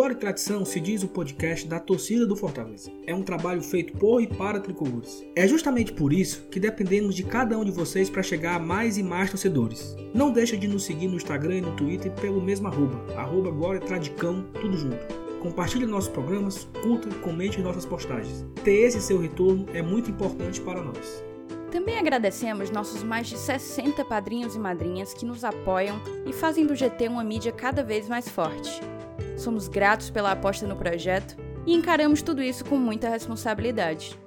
Glória e Tradição se diz o podcast da torcida do Fortaleza. É um trabalho feito por e para tricolores. É justamente por isso que dependemos de cada um de vocês para chegar a mais e mais torcedores. Não deixe de nos seguir no Instagram e no Twitter pelo mesmo arroba, arroba Glória Tradicão, tudo junto. Compartilhe nossos programas, curta e comente nossas postagens. Ter esse seu retorno é muito importante para nós. Também agradecemos nossos mais de 60 padrinhos e madrinhas que nos apoiam e fazem do GT uma mídia cada vez mais forte. Somos gratos pela aposta no projeto e encaramos tudo isso com muita responsabilidade.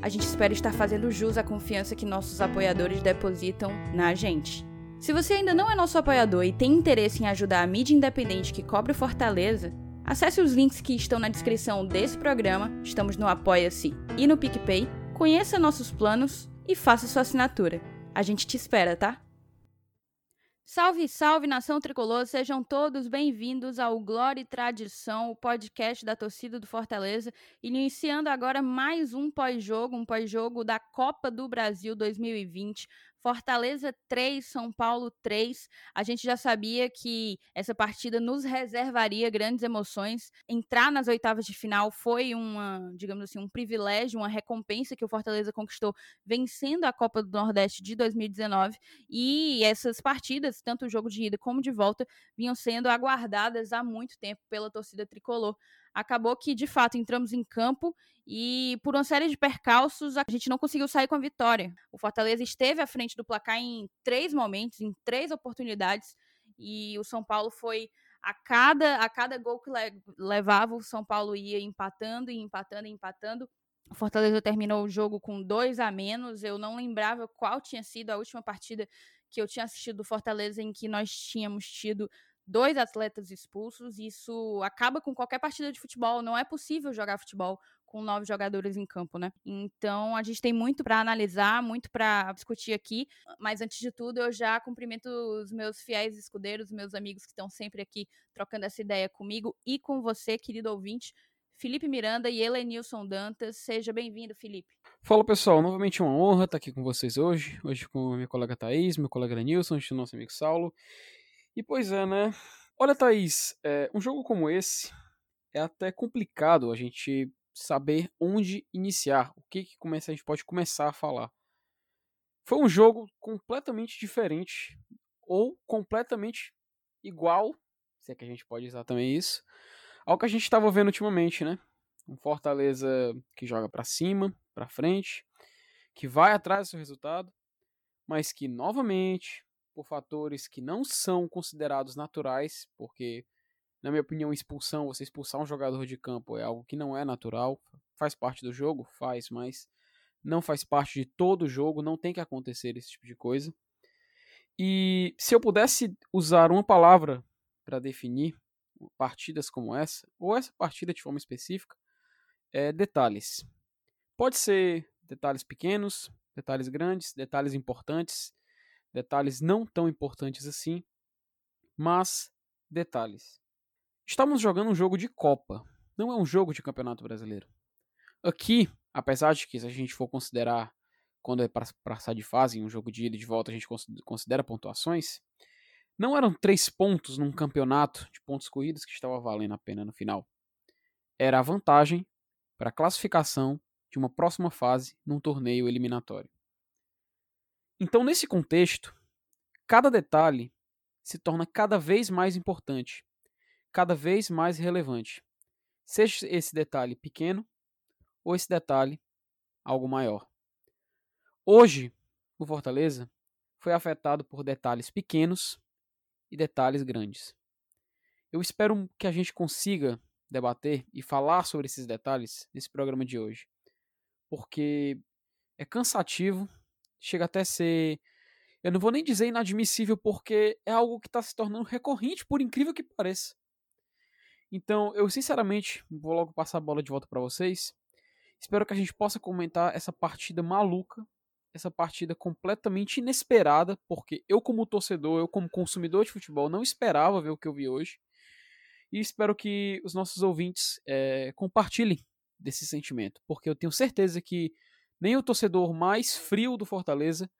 A gente espera estar fazendo jus à confiança que nossos apoiadores depositam na gente. Se você ainda não é nosso apoiador e tem interesse em ajudar a mídia independente que cobre Fortaleza, acesse os links que estão na descrição desse programa, estamos no Apoia-se e no PicPay, conheça nossos planos e faça sua assinatura. A gente te espera, tá? Salve, salve nação tricolor, sejam todos bem-vindos ao Glória e Tradição, o podcast da torcida do Fortaleza, iniciando agora mais um pós-jogo, um pós-jogo da Copa do Brasil 2020, Fortaleza 3, São Paulo 3. A gente já sabia que essa partida nos reservaria grandes emoções. Entrar nas oitavas de final foi uma, digamos assim, um privilégio, uma recompensa que o Fortaleza conquistou vencendo a Copa do Nordeste de 2019. E essas partidas, tanto o jogo de ida como de volta, vinham sendo aguardadas há muito tempo pela torcida tricolor acabou que de fato entramos em campo e por uma série de percalços a gente não conseguiu sair com a vitória. O Fortaleza esteve à frente do placar em três momentos, em três oportunidades e o São Paulo foi a cada a cada gol que levava o São Paulo ia empatando e empatando e empatando. O Fortaleza terminou o jogo com dois a menos. Eu não lembrava qual tinha sido a última partida que eu tinha assistido do Fortaleza em que nós tínhamos tido dois atletas expulsos. Isso acaba com qualquer partida de futebol. Não é possível jogar futebol com nove jogadores em campo, né? Então a gente tem muito para analisar, muito para discutir aqui. Mas antes de tudo, eu já cumprimento os meus fiéis escudeiros, meus amigos que estão sempre aqui trocando essa ideia comigo e com você, querido ouvinte. Felipe Miranda e Helenilson Dantas. Seja bem-vindo, Felipe. Fala pessoal, novamente uma honra estar aqui com vocês hoje. Hoje com minha colega Thaís, meu colega Lenilson, o nosso amigo Saulo. E pois é, né? Olha, Thaís, é, um jogo como esse é até complicado a gente saber onde iniciar, o que, que começa, a gente pode começar a falar. Foi um jogo completamente diferente, ou completamente igual, se é que a gente pode usar também isso, ao que a gente estava vendo ultimamente, né? Um Fortaleza que joga para cima, para frente, que vai atrás do seu resultado, mas que novamente por fatores que não são considerados naturais, porque, na minha opinião, expulsão, você expulsar um jogador de campo é algo que não é natural, faz parte do jogo, faz, mas não faz parte de todo o jogo, não tem que acontecer esse tipo de coisa. E se eu pudesse usar uma palavra para definir partidas como essa, ou essa partida de forma específica, é detalhes. Pode ser detalhes pequenos, detalhes grandes, detalhes importantes, detalhes não tão importantes assim, mas detalhes. Estamos jogando um jogo de Copa, não é um jogo de Campeonato Brasileiro. Aqui, apesar de que se a gente for considerar quando é para passar de fase em um jogo de ida e de volta a gente considera pontuações, não eram três pontos num campeonato de pontos corridos que estava valendo a pena no final. Era a vantagem para a classificação de uma próxima fase num torneio eliminatório. Então, nesse contexto, cada detalhe se torna cada vez mais importante, cada vez mais relevante. Seja esse detalhe pequeno ou esse detalhe algo maior. Hoje, o Fortaleza foi afetado por detalhes pequenos e detalhes grandes. Eu espero que a gente consiga debater e falar sobre esses detalhes nesse programa de hoje, porque é cansativo chega até ser. Eu não vou nem dizer inadmissível, porque é algo que está se tornando recorrente, por incrível que pareça. Então, eu sinceramente vou logo passar a bola de volta para vocês. Espero que a gente possa comentar essa partida maluca, essa partida completamente inesperada, porque eu, como torcedor, eu, como consumidor de futebol, não esperava ver o que eu vi hoje. E espero que os nossos ouvintes é, compartilhem desse sentimento, porque eu tenho certeza que nem o torcedor mais frio do Fortaleza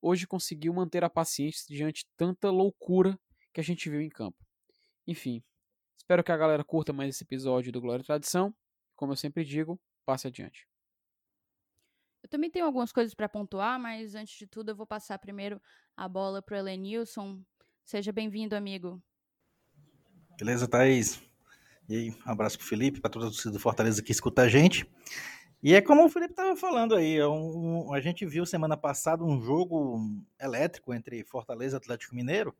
hoje conseguiu manter a paciência diante de tanta loucura que a gente viu em campo. Enfim, Espero que a galera curta mais esse episódio do Glória e Tradição. Como eu sempre digo, passe adiante. Eu também tenho algumas coisas para pontuar, mas antes de tudo eu vou passar primeiro a bola para o Elenilson. Seja bem-vindo, amigo. Beleza, Thaís? E aí, um abraço pro Felipe, para todos do Fortaleza que escuta a gente. E é como o Felipe estava falando aí, é um, a gente viu semana passada um jogo elétrico entre Fortaleza e Atlético Mineiro,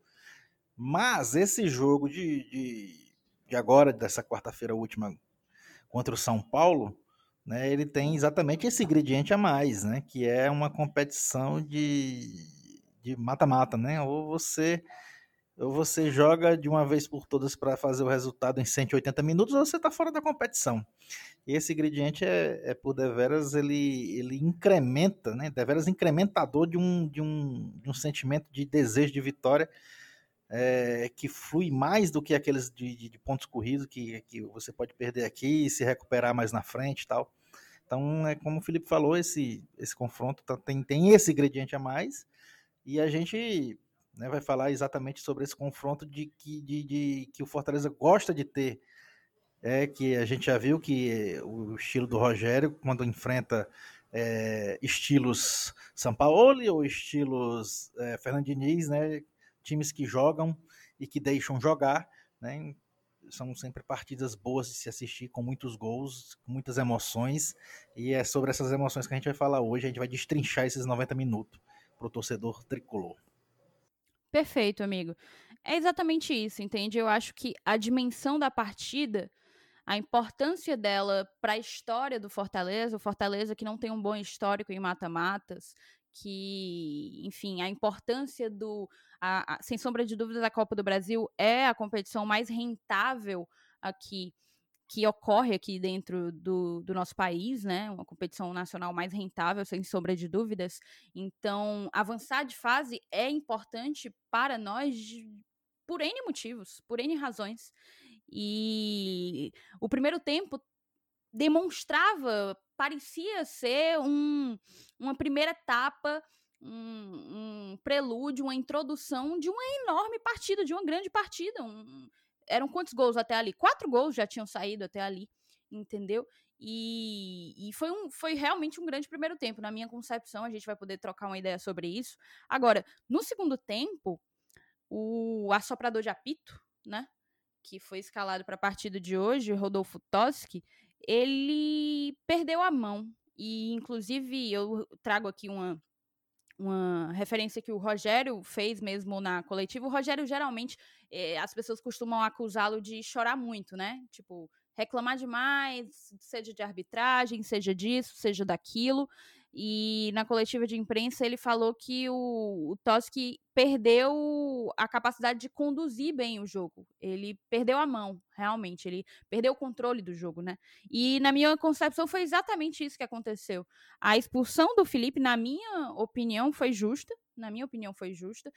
mas esse jogo de, de, de agora, dessa quarta-feira última, contra o São Paulo, né, ele tem exatamente esse ingrediente a mais, né, que é uma competição de mata-mata, né? Ou você você joga de uma vez por todas para fazer o resultado em 180 minutos, ou você está fora da competição. E esse ingrediente é, é por deveras, ele, ele incrementa, né? Deveras incrementador de um, de, um, de um sentimento de desejo de vitória é, que flui mais do que aqueles de, de, de, pontos corridos que, que você pode perder aqui e se recuperar mais na frente e tal. Então, é como o Felipe falou, esse, esse confronto tá, tem, tem esse ingrediente a mais. E a gente né, vai falar exatamente sobre esse confronto de que, de, de, que o Fortaleza gosta de ter. É que a gente já viu que o estilo do Rogério, quando enfrenta é, estilos São Paulo ou estilos é, Fernando Diniz, né, times que jogam e que deixam jogar, né, são sempre partidas boas de se assistir, com muitos gols, com muitas emoções, e é sobre essas emoções que a gente vai falar hoje, a gente vai destrinchar esses 90 minutos para o torcedor tricolor. Perfeito, amigo. É exatamente isso, entende? Eu acho que a dimensão da partida, a importância dela para a história do Fortaleza, o Fortaleza que não tem um bom histórico em mata-matas, que, enfim, a importância do. A, a, sem sombra de dúvidas, a Copa do Brasil é a competição mais rentável aqui que ocorre aqui dentro do, do nosso país, né? Uma competição nacional mais rentável, sem sombra de dúvidas. Então, avançar de fase é importante para nós por N motivos, por N razões. E o primeiro tempo demonstrava, parecia ser um, uma primeira etapa, um, um, prelúdio, uma introdução de uma enorme partida, de uma grande partida, um, eram quantos gols até ali? Quatro gols já tinham saído até ali, entendeu? E, e, foi, um, foi realmente um grande primeiro tempo, na minha concepção. A gente vai poder trocar uma ideia sobre isso. Agora, no segundo tempo, o assoprador de apito, né? Que foi escalado para a partida de hoje, Rodolfo Toski, ele perdeu a mão. E, inclusive, eu trago aqui uma, uma referência que o Rogério fez mesmo na coletiva. O Rogério geralmente é, as pessoas costumam acusá-lo de chorar muito, né? Tipo, reclamar demais, seja de arbitragem, seja disso, seja daquilo. E na coletiva de imprensa ele falou que o, o Toski perdeu a capacidade de conduzir bem o jogo. Ele perdeu a mão, realmente. Ele perdeu o controle do jogo, né? E na minha concepção foi exatamente isso que aconteceu. A expulsão do Felipe, na minha opinião, foi justa. Na minha opinião, foi justa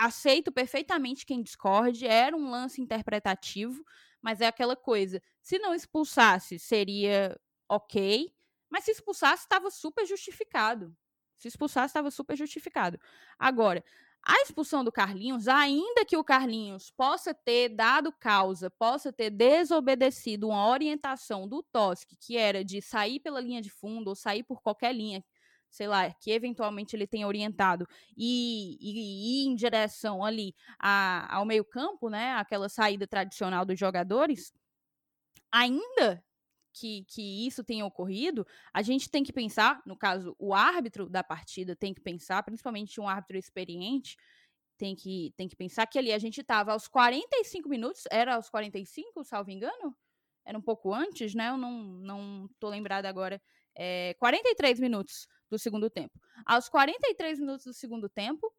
aceito perfeitamente quem discorde, era um lance interpretativo, mas é aquela coisa, se não expulsasse, seria ok, mas se expulsasse, estava super justificado. Se expulsasse, estava super justificado. Agora, a expulsão do Carlinhos, ainda que o Carlinhos possa ter dado causa, possa ter desobedecido uma orientação do Tosque, que era de sair pela linha de fundo ou sair por qualquer linha sei lá, que eventualmente ele tenha orientado e, e, ir em direção ali a, ao meio-campo, né? Aquela saída tradicional dos jogadores, ainda que, que isso tenha ocorrido, a gente tem que pensar, no caso, o árbitro da partida tem que pensar, principalmente um árbitro experiente, tem que, tem que pensar que ali a gente estava aos 45 minutos, era aos 45, salvo engano? Era um pouco antes, né? Eu não, não tô lembrada agora. É, 43 minutos do segundo tempo. Aos 43 minutos do segundo tempo,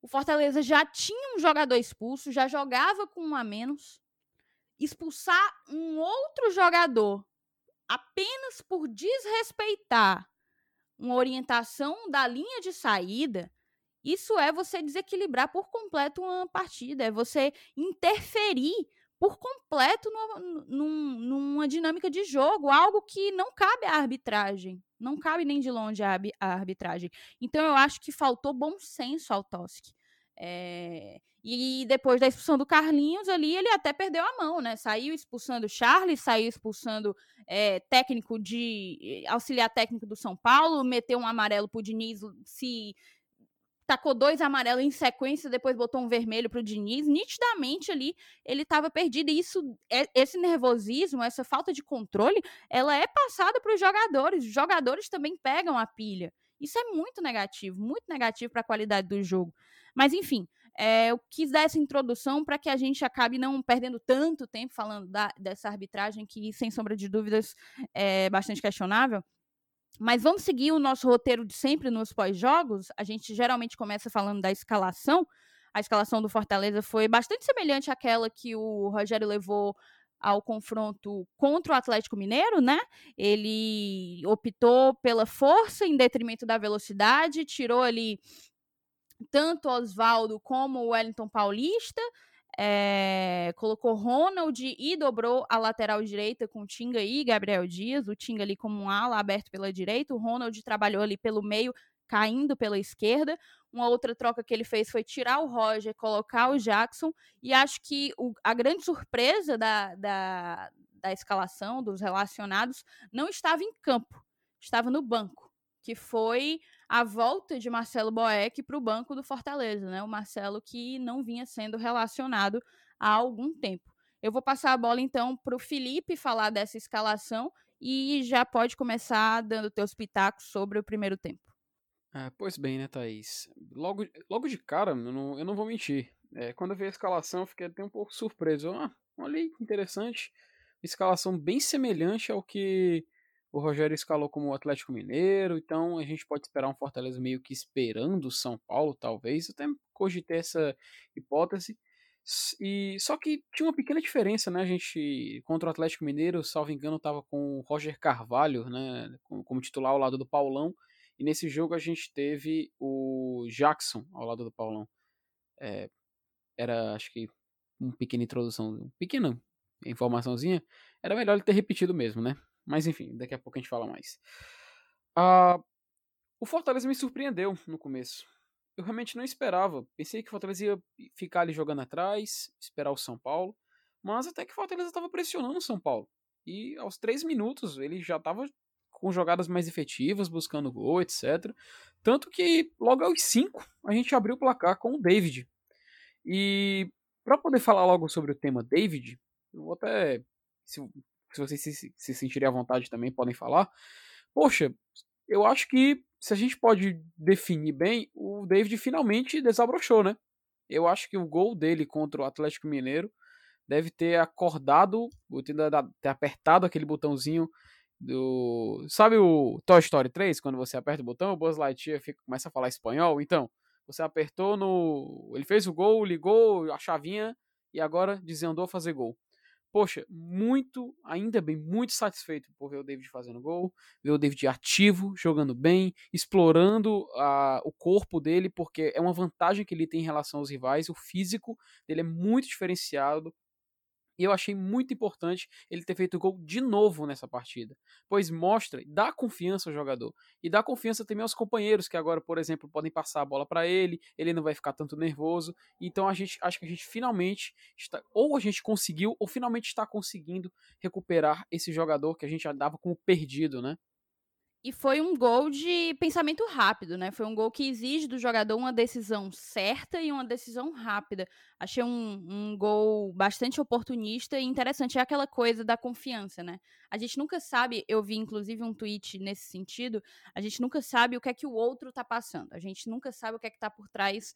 o Fortaleza já tinha um jogador expulso, já jogava com um a menos. Expulsar um outro jogador apenas por desrespeitar uma orientação da linha de saída, isso é você desequilibrar por completo uma partida, é você interferir por completo no, num, numa dinâmica de jogo, algo que não cabe à arbitragem, não cabe nem de longe à, arbitragem. Então eu acho que faltou bom senso ao Toski. É, E depois da expulsão do Carlinhos ali, ele até perdeu a mão, né? Saiu expulsando Charles, saiu expulsando é, técnico de. auxiliar técnico do São Paulo, meteu um amarelo pro Diniz se tacou dois amarelos em sequência, depois botou um vermelho pro Diniz. Nitidamente ali ele estava perdido. E isso, é, esse nervosismo, essa falta de controle, ela é passada para os jogadores. Os jogadores também pegam a pilha. Isso é muito negativo, muito negativo para a qualidade do jogo. Mas enfim, é, eu quis dar essa introdução para que a gente acabe não perdendo tanto tempo falando da, dessa arbitragem que, sem sombra de dúvidas, é bastante questionável. Mas vamos seguir o nosso roteiro de sempre nos pós-jogos. A gente geralmente começa falando da escalação. A escalação do Fortaleza foi bastante semelhante àquela que o Rogério levou ao confronto contra o Atlético Mineiro, né? Ele optou pela força em detrimento da velocidade, tirou ali tanto Oswaldo como o Wellington Paulista, é, colocou Ronald e dobrou a lateral direita com Tinga e Gabriel Dias, o Tinga ali como um ala aberto pela direita, o Ronald trabalhou ali pelo meio, caindo pela esquerda. Uma outra troca que ele fez foi tirar o Roger, colocar o Jackson, e acho que o, a grande surpresa da, da, da escalação, dos relacionados, não estava em campo, estava no banco, que foi a volta de Marcelo Boeck para o banco do Fortaleza, né? O Marcelo que não vinha sendo relacionado há algum tempo. Eu vou passar a bola então para o Felipe falar dessa escalação e já pode começar dando teus pitacos sobre o primeiro tempo. É, pois bem, né, Thaís? Logo, logo de cara, eu não, eu não vou mentir. É, quando eu vi a escalação, eu fiquei até um pouco surpreso. Ah, olha aí, interessante. Escalação bem semelhante ao que o Rogério escalou como o Atlético Mineiro, então a gente pode esperar um Fortaleza meio que esperando o São Paulo, talvez. Eu até cogitei essa hipótese. E só que tinha uma pequena diferença, né? A gente contra o Atlético Mineiro, salvo engano, estava com o Roger Carvalho, né, como titular ao lado do Paulão. E nesse jogo a gente teve o Jackson ao lado do Paulão. É, era, acho que, uma pequena introdução, pequena informaçãozinha. Era melhor ele ter repetido mesmo, né? Mas enfim, daqui a pouco a gente fala mais. Uh, o Fortaleza me surpreendeu no começo. Eu realmente não esperava. Pensei que o Fortaleza ia ficar ali jogando atrás, esperar o São Paulo. Mas até que o Fortaleza estava pressionando o São Paulo. E aos três minutos ele já estava com jogadas mais efetivas, buscando gol, etc. Tanto que logo aos cinco a gente abriu o placar com o David. E para poder falar logo sobre o tema David, eu vou até. Se, se vocês se, se sentirem à vontade também, podem falar. Poxa, eu acho que se a gente pode definir bem, o David finalmente desabrochou, né? Eu acho que o gol dele contra o Atlético Mineiro deve ter acordado, ter apertado aquele botãozinho do. Sabe o Toy Story 3? Quando você aperta o botão, o Buzz Lightyear fica, começa a falar espanhol? Então, você apertou no. Ele fez o gol, ligou a chavinha e agora desandou a fazer gol poxa, muito, ainda bem, muito satisfeito por ver o David fazendo gol, ver o David ativo, jogando bem, explorando uh, o corpo dele, porque é uma vantagem que ele tem em relação aos rivais, o físico dele é muito diferenciado, e eu achei muito importante ele ter feito gol de novo nessa partida, pois mostra, dá confiança ao jogador e dá confiança também aos companheiros que agora, por exemplo, podem passar a bola para ele, ele não vai ficar tanto nervoso. Então a gente acho que a gente finalmente está, ou a gente conseguiu ou finalmente está conseguindo recuperar esse jogador que a gente já dava como perdido, né? E foi um gol de pensamento rápido, né? Foi um gol que exige do jogador uma decisão certa e uma decisão rápida. Achei um, um gol bastante oportunista e interessante. É aquela coisa da confiança, né? A gente nunca sabe, eu vi inclusive um tweet nesse sentido, a gente nunca sabe o que é que o outro tá passando. A gente nunca sabe o que é que tá por trás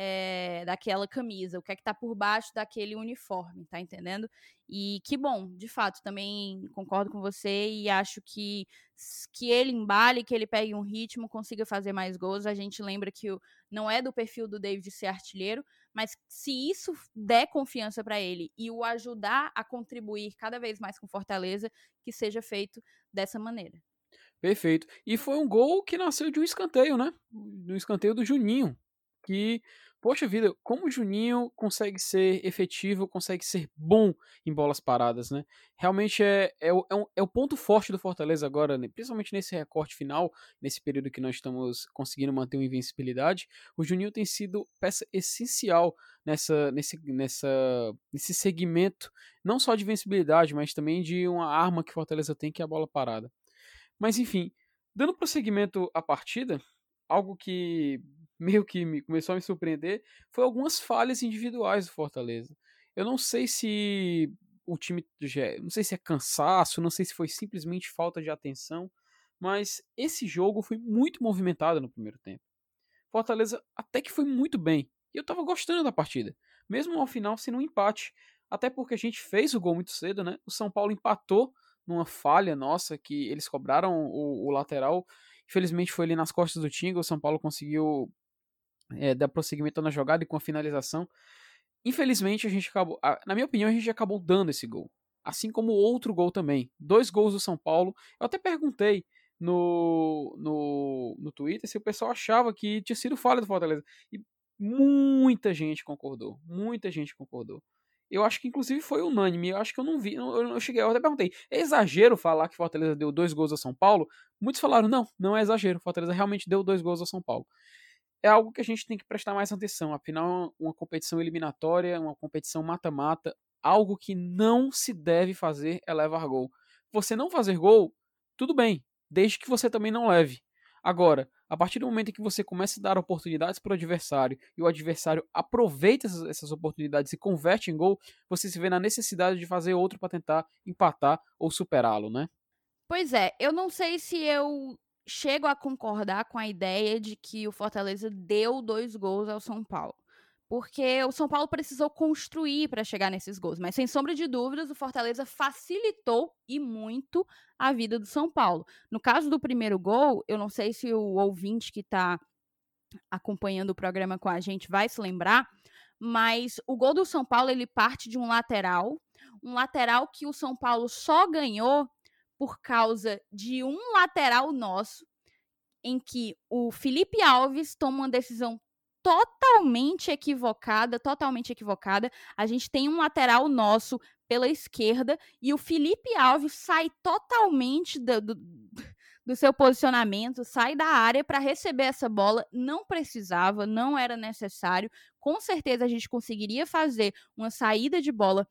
é, daquela camisa, o que é que tá por baixo daquele uniforme, tá entendendo? E que bom, de fato, também concordo com você e acho que que ele embale, que ele pegue um ritmo, consiga fazer mais gols. A gente lembra que o, não é do perfil do David ser artilheiro, mas se isso der confiança para ele e o ajudar a contribuir cada vez mais com Fortaleza, que seja feito dessa maneira. Perfeito. E foi um gol que nasceu de um escanteio, né? Do escanteio do Juninho que poxa vida, como o Juninho consegue ser efetivo, consegue ser bom em bolas paradas, né? Realmente é, é, o, é, um, é o ponto forte do Fortaleza agora, né? principalmente nesse recorte final, nesse período que nós estamos conseguindo manter uma invencibilidade. O Juninho tem sido peça essencial nessa, nesse, nessa, nesse segmento, não só de invencibilidade, mas também de uma arma que Fortaleza tem, que é a bola parada. Mas enfim, dando prosseguimento à partida, algo que meio que me, começou a me surpreender foi algumas falhas individuais do Fortaleza. Eu não sei se o time não sei se é cansaço, não sei se foi simplesmente falta de atenção, mas esse jogo foi muito movimentado no primeiro tempo. Fortaleza até que foi muito bem, e eu tava gostando da partida, mesmo ao final sendo um empate, até porque a gente fez o gol muito cedo, né? O São Paulo empatou numa falha nossa que eles cobraram o, o lateral Infelizmente foi ali nas costas do Tinga, o São Paulo conseguiu é, dar prosseguimento na jogada e com a finalização. Infelizmente a gente acabou, na minha opinião, a gente acabou dando esse gol. Assim como outro gol também. Dois gols do São Paulo. Eu até perguntei no, no, no Twitter se o pessoal achava que tinha sido falha do Fortaleza. E muita gente concordou. Muita gente concordou. Eu acho que inclusive foi unânime. Eu acho que eu não vi. Eu, eu cheguei, eu até perguntei: é exagero falar que Fortaleza deu dois gols ao São Paulo? Muitos falaram: não, não é exagero. Fortaleza realmente deu dois gols ao São Paulo. É algo que a gente tem que prestar mais atenção. Afinal, uma competição eliminatória, uma competição mata-mata, algo que não se deve fazer é levar gol. Você não fazer gol, tudo bem, desde que você também não leve. Agora, a partir do momento em que você começa a dar oportunidades para o adversário e o adversário aproveita essas, essas oportunidades e converte em gol, você se vê na necessidade de fazer outro para tentar empatar ou superá-lo, né? Pois é, eu não sei se eu chego a concordar com a ideia de que o Fortaleza deu dois gols ao São Paulo porque o São Paulo precisou construir para chegar nesses gols. Mas sem sombra de dúvidas, o Fortaleza facilitou e muito a vida do São Paulo. No caso do primeiro gol, eu não sei se o ouvinte que está acompanhando o programa com a gente vai se lembrar, mas o gol do São Paulo ele parte de um lateral, um lateral que o São Paulo só ganhou por causa de um lateral nosso, em que o Felipe Alves toma uma decisão totalmente equivocada, totalmente equivocada. A gente tem um lateral nosso pela esquerda e o Felipe Alves sai totalmente do, do, do seu posicionamento, sai da área para receber essa bola. Não precisava, não era necessário. Com certeza a gente conseguiria fazer uma saída de bola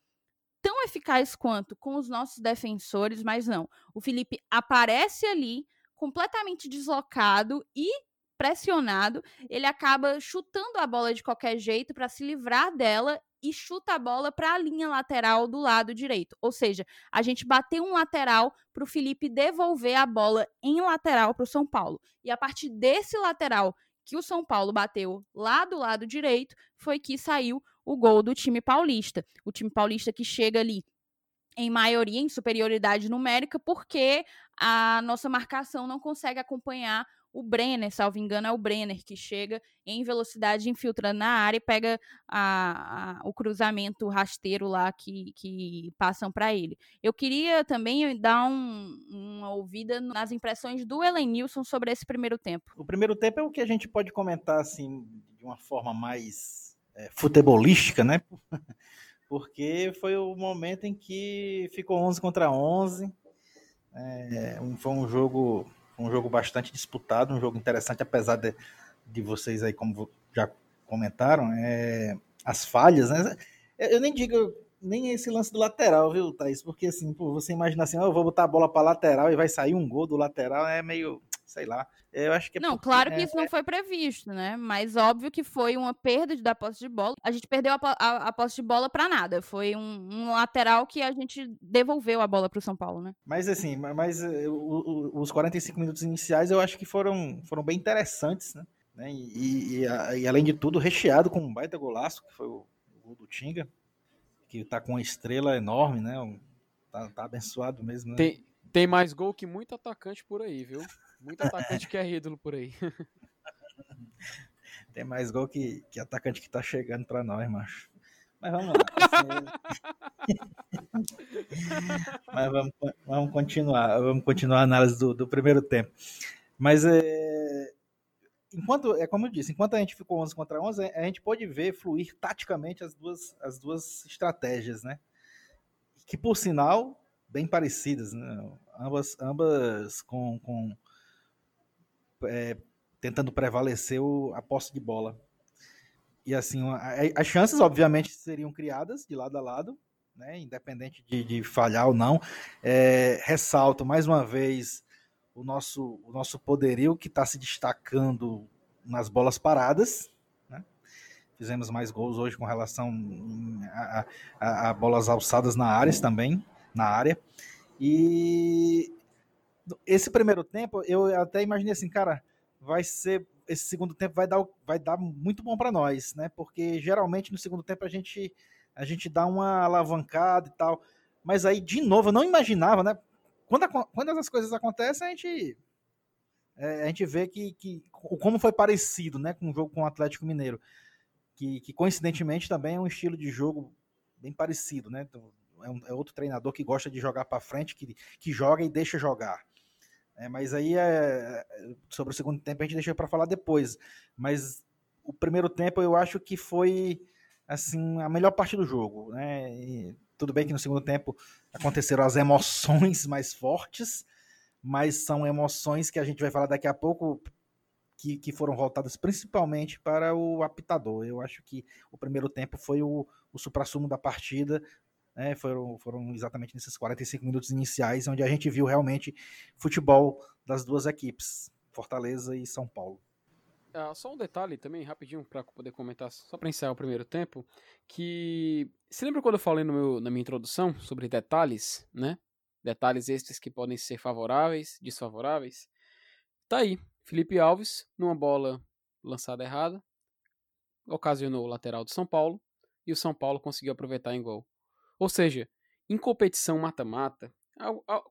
tão eficaz quanto com os nossos defensores, mas não. O Felipe aparece ali completamente deslocado e pressionado, ele acaba chutando a bola de qualquer jeito para se livrar dela e chuta a bola para a linha lateral do lado direito. Ou seja, a gente bateu um lateral para o Felipe devolver a bola em lateral para o São Paulo. E a partir desse lateral que o São Paulo bateu lá do lado direito, foi que saiu o gol do time paulista. O time paulista que chega ali em maioria, em superioridade numérica, porque a nossa marcação não consegue acompanhar o Brenner, salvo engano, é o Brenner que chega em velocidade, infiltrando na área e pega a, a, o cruzamento rasteiro lá que, que passam para ele. Eu queria também dar um, uma ouvida nas impressões do Elenilson sobre esse primeiro tempo. O primeiro tempo é o que a gente pode comentar assim de uma forma mais é, futebolística, né? Porque foi o momento em que ficou 11 contra 11. É, foi um jogo um jogo bastante disputado, um jogo interessante, apesar de, de vocês aí, como já comentaram, é, as falhas, né? Eu nem digo nem esse lance do lateral, viu, Thaís? Porque assim, pô, você imagina assim, oh, eu vou botar a bola para lateral e vai sair um gol do lateral, é meio, sei lá. Eu acho que é Não, porque, claro que é, isso não foi previsto, né? Mas óbvio que foi uma perda da posse de bola. A gente perdeu a, a, a posse de bola para nada. Foi um, um, lateral que a gente devolveu a bola para o São Paulo, né? Mas assim, mas uh, o, os 45 minutos iniciais eu acho que foram, foram bem interessantes, né? E, e, e, e além de tudo, recheado com um baita golaço, que foi o, o gol do Tinga, que tá com uma estrela enorme, né? Tá, tá abençoado mesmo, né? Tem, tem mais gol que muito atacante por aí, viu? Muito atacante que é ídolo por aí. Tem mais gol que, que atacante que tá chegando pra nós, macho. Mas vamos lá. Mas vamos, vamos continuar. Vamos continuar a análise do, do primeiro tempo. Mas é, enquanto, é como eu disse, enquanto a gente ficou 11 contra 11, a gente pôde ver fluir taticamente as duas, as duas estratégias, né? Que, por sinal, bem parecidas, né? Ambas, ambas com, com é, tentando prevalecer o, a posse de bola. E assim, as chances, obviamente, seriam criadas de lado a lado, né? Independente de, de falhar ou não. É, ressalto mais uma vez o nosso, o nosso poderio que está se destacando nas bolas paradas. Né? Fizemos mais gols hoje com relação a, a, a, bolas alçadas na área também, na área. E esse primeiro tempo, eu até imaginei assim, cara, vai ser esse segundo tempo vai dar, vai dar muito bom para nós, né? Porque geralmente no segundo tempo a gente a gente dá uma alavancada e tal. Mas aí, de novo, eu não imaginava, né? quando, a, quando essas coisas acontecem, a gente, é, a gente vê que, que como foi parecido né, com o jogo com o Atlético Mineiro, que, que coincidentemente também é um estilo de jogo bem parecido, né? Então, é, um, é outro treinador que gosta de jogar para frente, que, que joga e deixa jogar. É, mas aí é, sobre o segundo tempo a gente deixa para falar depois. Mas o primeiro tempo eu acho que foi assim a melhor parte do jogo, né? E tudo bem que no segundo tempo aconteceram as emoções mais fortes, mas são emoções que a gente vai falar daqui a pouco que, que foram voltadas principalmente para o apitador. Eu acho que o primeiro tempo foi o, o suprassumo da partida, né? foram, foram exatamente nesses 45 minutos iniciais, onde a gente viu realmente futebol das duas equipes, Fortaleza e São Paulo. Uh, só um detalhe também, rapidinho, para poder comentar, só para encerrar o primeiro tempo, que. Você lembra quando eu falei meu, na minha introdução sobre detalhes, né? Detalhes estes que podem ser favoráveis, desfavoráveis. Tá aí, Felipe Alves, numa bola lançada errada, ocasionou o lateral do São Paulo e o São Paulo conseguiu aproveitar em gol. Ou seja, em competição mata-mata,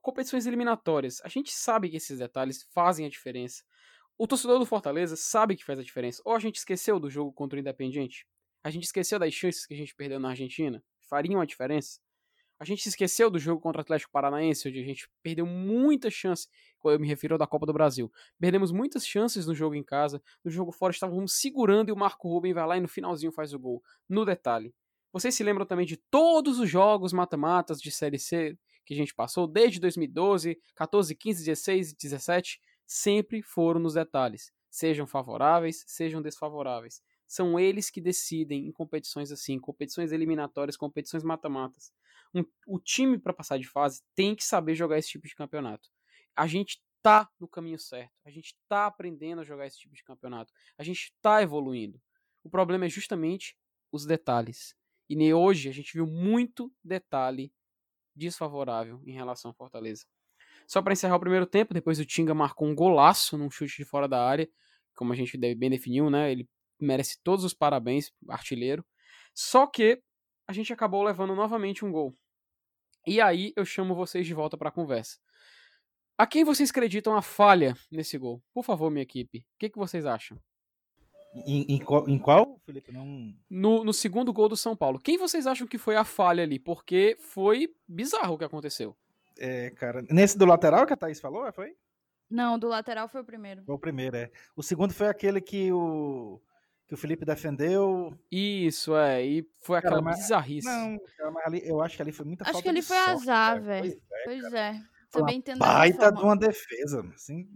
competições eliminatórias, a gente sabe que esses detalhes fazem a diferença. O torcedor do Fortaleza sabe que faz a diferença. Ou a gente esqueceu do jogo contra o Independiente? A gente esqueceu das chances que a gente perdeu na Argentina? Fariam a diferença? A gente se esqueceu do jogo contra o Atlético Paranaense, onde a gente perdeu muita chance, quando eu me refiro da Copa do Brasil. Perdemos muitas chances no jogo em casa, no jogo fora estávamos segurando e o Marco Ruben vai lá e no finalzinho faz o gol. No detalhe. Vocês se lembram também de todos os jogos mata-matas de Série C que a gente passou desde 2012, 14, 15, 16 e 17? sempre foram nos detalhes, sejam favoráveis, sejam desfavoráveis. São eles que decidem em competições assim, competições eliminatórias, competições mata-matas. Um, o time para passar de fase tem que saber jogar esse tipo de campeonato. A gente tá no caminho certo. A gente tá aprendendo a jogar esse tipo de campeonato. A gente tá evoluindo. O problema é justamente os detalhes. E hoje a gente viu muito detalhe desfavorável em relação ao Fortaleza. Só para encerrar o primeiro tempo, depois o Tinga marcou um golaço num chute de fora da área, como a gente bem definiu, né? Ele merece todos os parabéns, artilheiro. Só que a gente acabou levando novamente um gol. E aí eu chamo vocês de volta para a conversa. A quem vocês acreditam a falha nesse gol? Por favor, minha equipe. O que, que vocês acham? Em, em, em, qual, Felipe? Não... No, no segundo gol do São Paulo. Quem vocês acham que foi a falha ali? Porque foi bizarro o que aconteceu. É, cara. Nesse do lateral que a Thaís falou, foi? Não, do lateral foi o primeiro. Foi o primeiro, é. O segundo foi aquele que o que o Felipe defendeu. Isso, é. E foi cara, aquela mas, bizarrice. Não, cara, mas ali, eu acho que ali foi muita acho falta que ali foi sorte, azar, velho. Pois, é, pois é. Também entendo baita de uma defesa. Assim,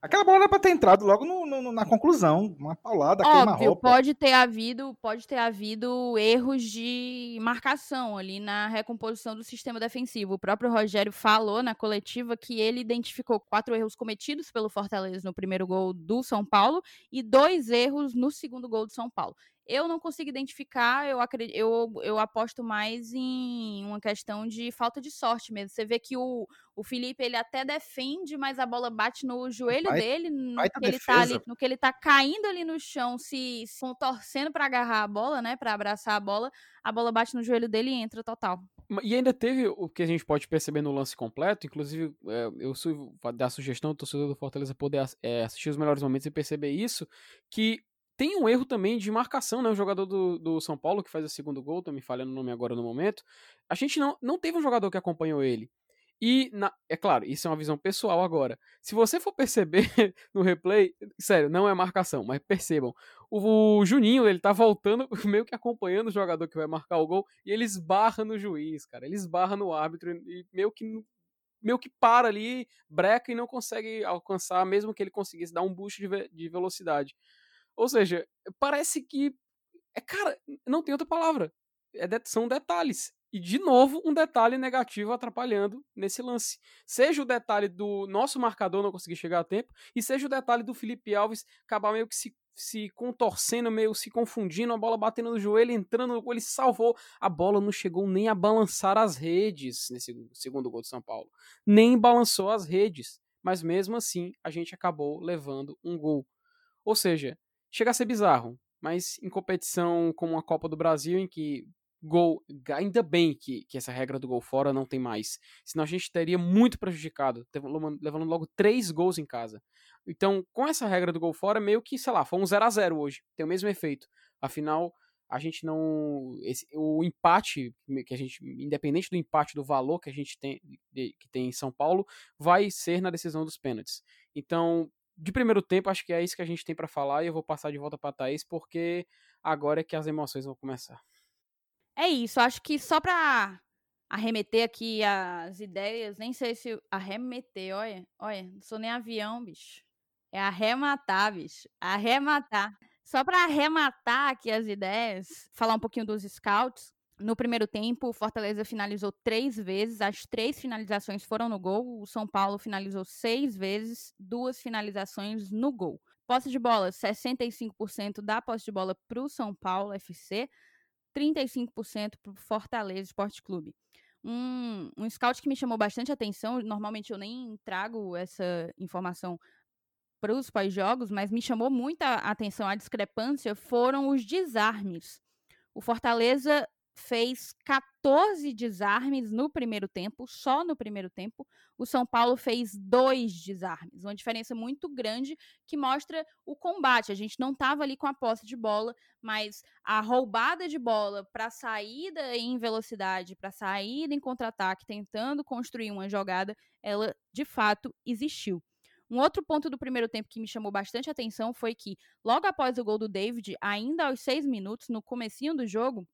aquela bola era pra ter entrado logo no, no, na conclusão. Uma paulada, Óbvio, pode ter havido, pode ter havido erros de marcação ali na recomposição do sistema defensivo. O próprio Rogério falou na coletiva que ele identificou quatro erros cometidos pelo Fortaleza no primeiro gol do São Paulo e dois erros no segundo gol do São Paulo. Eu não consigo identificar, eu, acredito, eu, eu aposto mais em uma questão de falta de sorte mesmo. Você vê que o, o Felipe, ele até defende, mas a bola bate no joelho vai, dele, no que, ele tá ali, no que ele tá caindo ali no chão, se, se contorcendo para agarrar a bola, né, para abraçar a bola, a bola bate no joelho dele e entra total. E ainda teve o que a gente pode perceber no lance completo, inclusive é, eu sou da sugestão do torcedor do Fortaleza poder é, assistir os melhores momentos e perceber isso, que tem um erro também de marcação, né? O jogador do, do São Paulo que faz o segundo gol, tô me falhando o nome agora no momento. A gente não, não teve um jogador que acompanhou ele. E, na, é claro, isso é uma visão pessoal agora. Se você for perceber no replay, sério, não é marcação, mas percebam. O, o, Juninho, ele tá voltando, meio que acompanhando o jogador que vai marcar o gol, e ele esbarra no juiz, cara. Ele esbarra no árbitro e meio que meio que para ali, breca e não consegue alcançar, mesmo que ele conseguisse dar um boost de, ve de velocidade. Ou seja, parece que. É, cara, não tem outra palavra. É de, são detalhes. E, de novo, um detalhe negativo atrapalhando nesse lance. Seja o detalhe do nosso marcador não conseguir chegar a tempo, e seja o detalhe do Felipe Alves acabar meio que se, se contorcendo, meio se confundindo, a bola batendo no joelho, entrando no gol, ele salvou. A bola não chegou nem a balançar as redes nesse segundo gol de São Paulo. Nem balançou as redes. Mas mesmo assim, a gente acabou levando um gol. Ou seja, chega a ser bizarro, mas em competição como a Copa do Brasil, em que gol. Ainda bem que, que essa regra do gol fora não tem mais. Senão a gente teria muito prejudicado, levando logo três gols em casa. Então, com essa regra do gol fora, meio que, sei lá, foi um 0 a 0 hoje. Tem o mesmo efeito. Afinal, a gente não. Esse, o empate, que a gente. Independente do empate do valor que a gente tem, que tem em São Paulo, vai ser na decisão dos pênaltis. Então, de primeiro tempo, acho que é isso que a gente tem para falar e eu vou passar de volta para Thaís, porque agora é que as emoções vão começar. É isso, acho que só para arremeter aqui as ideias, nem sei se arremeter, olha, olha, não sou nem avião, bicho. É arrematar, bicho. Arrematar. Só para arrematar aqui as ideias, falar um pouquinho dos scouts. No primeiro tempo, o Fortaleza finalizou três vezes, as três finalizações foram no gol. O São Paulo finalizou seis vezes, duas finalizações no gol. Posse de bola, 65% da posse de bola para o São Paulo FC, 35% para o Fortaleza Esporte Clube. Um, um scout que me chamou bastante atenção, normalmente eu nem trago essa informação para os pós-jogos, mas me chamou muita atenção a discrepância, foram os desarmes. O Fortaleza fez 14 desarmes no primeiro tempo, só no primeiro tempo. O São Paulo fez dois desarmes, uma diferença muito grande que mostra o combate. A gente não estava ali com a posse de bola, mas a roubada de bola para saída em velocidade, para saída em contra-ataque, tentando construir uma jogada, ela de fato existiu. Um outro ponto do primeiro tempo que me chamou bastante atenção foi que, logo após o gol do David, ainda aos seis minutos, no comecinho do jogo,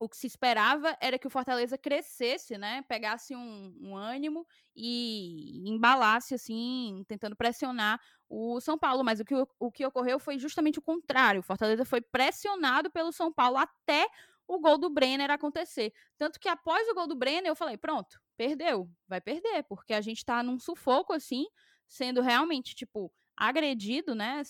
o que se esperava era que o Fortaleza crescesse, né? Pegasse um, um, ânimo e embalasse, assim, tentando pressionar o São Paulo. Mas o que, o que ocorreu foi justamente o contrário. O Fortaleza foi pressionado pelo São Paulo até o gol do Brenner acontecer. Tanto que após o gol do Brenner, eu falei: pronto, perdeu, vai perder, porque a gente tá num sufoco, assim, sendo realmente, tipo, agredido, né?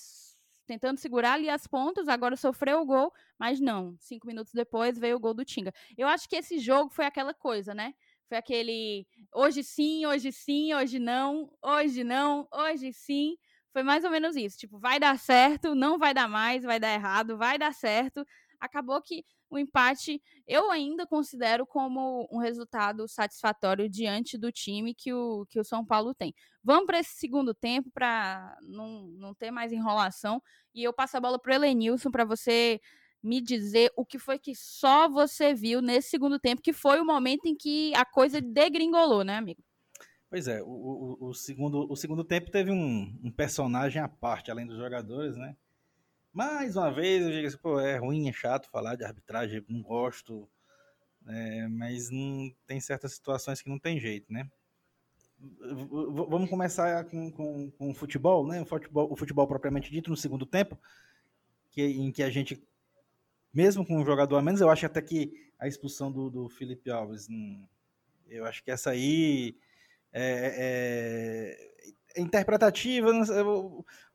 Tentando segurar ali as pontas, agora sofreu o gol, mas não. Cinco minutos depois veio o gol do Tinga. Eu acho que esse jogo foi aquela coisa, né? Foi aquele hoje sim, hoje sim, hoje não, hoje não, hoje sim. Foi mais ou menos isso. Tipo, vai dar certo, não vai dar mais, vai dar errado, vai dar certo. Acabou que o empate eu ainda considero como um resultado satisfatório diante do time que o, que o São Paulo tem. Vamos para esse segundo tempo para não, não ter mais enrolação e eu passo a bola para o Elenilson para você me dizer o que foi que só você viu nesse segundo tempo, que foi o momento em que a coisa degringolou, né, amigo? Pois é, o, o, o segundo, o segundo tempo teve um, um personagem à parte, além dos jogadores, né? Mais uma vez, eu digo assim, pô, é ruim, é chato falar de arbitragem, não gosto, é, mas não, tem certas situações que não tem jeito, né? V vamos começar com, com, com, o futebol, né? O futebol, o futebol propriamente dito no segundo tempo, que, em que a gente, mesmo com um jogador a menos, eu acho até que a expulsão do, do Felipe Alves, hum, eu acho que essa aí é, é interpretativa,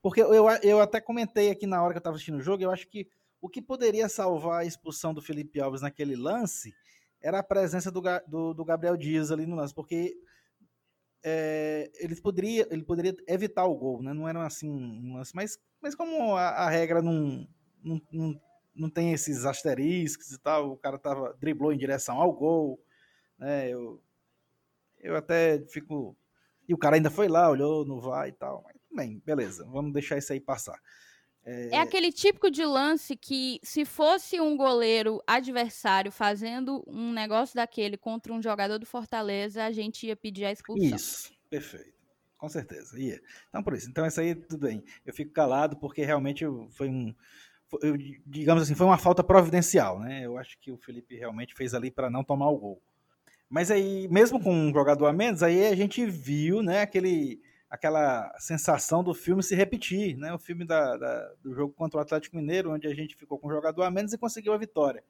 porque eu, eu até comentei aqui na hora que eu estava assistindo o jogo, eu acho que o que poderia salvar a expulsão do Felipe Alves naquele lance era a presença do, do, do Gabriel Dias ali no lance, porque é, ele, poderia, ele poderia evitar o gol, né? não era assim um lance, mas, mas como a, a regra não, não, não, não, tem esses asteriscos e tal, o cara tava, driblou em direção ao gol, né? eu, eu até fico e o cara ainda foi lá, olhou, não vai e tal. Mas, bem, beleza, vamos deixar isso aí passar. É... é aquele típico de lance que, se fosse um goleiro adversário fazendo um negócio daquele contra um jogador do Fortaleza, a gente ia pedir a expulsão. Isso, perfeito. Com certeza, ia. Então, por isso. Então, isso aí, tudo bem. Eu fico calado porque realmente foi um. Foi, digamos assim, foi uma falta providencial, né? Eu acho que o Felipe realmente fez ali para não tomar o gol. Mas aí, mesmo com um jogador a menos, aí a gente viu, né, aquele aquela sensação do filme se repetir, né? O filme da, da, do jogo contra o Atlético Mineiro, onde a gente ficou com um jogador a menos e conseguiu a vitória.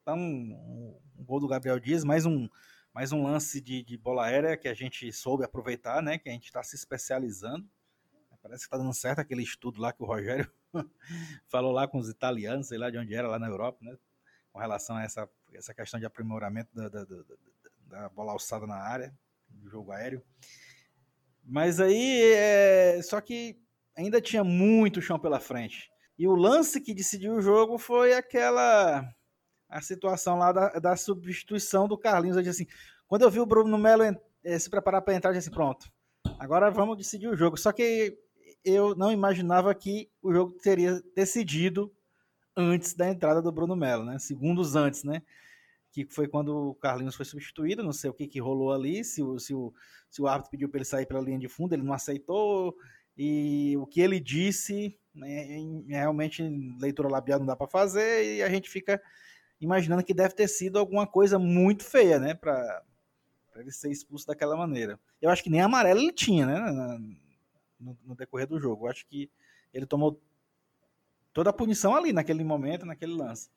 Então, um, um gol do Gabriel Dias, mais um, mais um lance de, de, bola aérea que a gente soube aproveitar, né? Que a gente está se especializando. Parece que está dando certo aquele estudo lá que o Rogério falou lá com os italianos, sei lá de onde era, lá na Europa, né? Com relação a essa, essa questão de aprimoramento da, da, da, da bola alçada na área, do jogo aéreo. Mas aí, é... só que ainda tinha muito chão pela frente. E o lance que decidiu o jogo foi aquela a situação lá da, da substituição do Carlinhos. Eu disse assim, quando eu vi o Bruno Melo é, se preparar para entrar, eu disse assim, pronto, agora vamos decidir o jogo. Só que eu não imaginava que o jogo teria decidido antes da entrada do Bruno Melo, né? Segundos antes, né? Que foi quando o Carlinhos foi substituído, não sei o que, que rolou ali, se o, se, o, se o árbitro pediu para ele sair pela linha de fundo, ele não aceitou, e o que ele disse, né, realmente leitura labial não dá para fazer, e a gente fica imaginando que deve ter sido alguma coisa muito feia, né, para ele ser expulso daquela maneira. Eu acho que nem amarelo ele tinha, né, no, no decorrer do jogo. Eu acho que ele tomou toda a punição ali, naquele momento, naquele lance.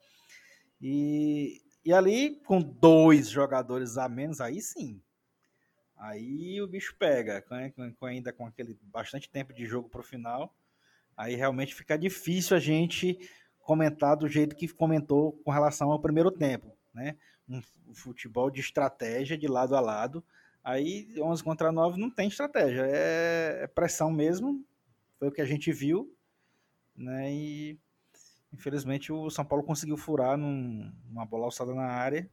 E e ali, com dois jogadores a menos, aí sim. Aí o bicho pega, com, ainda com aquele bastante tempo de jogo para o final. Aí realmente fica difícil a gente comentar do jeito que comentou com relação ao primeiro tempo, né? Um futebol de estratégia de lado a lado. Aí 11 contra 9 não tem estratégia, é, é pressão mesmo. Foi o que a gente viu, né? E Infelizmente o São Paulo conseguiu furar num, numa bola alçada na área.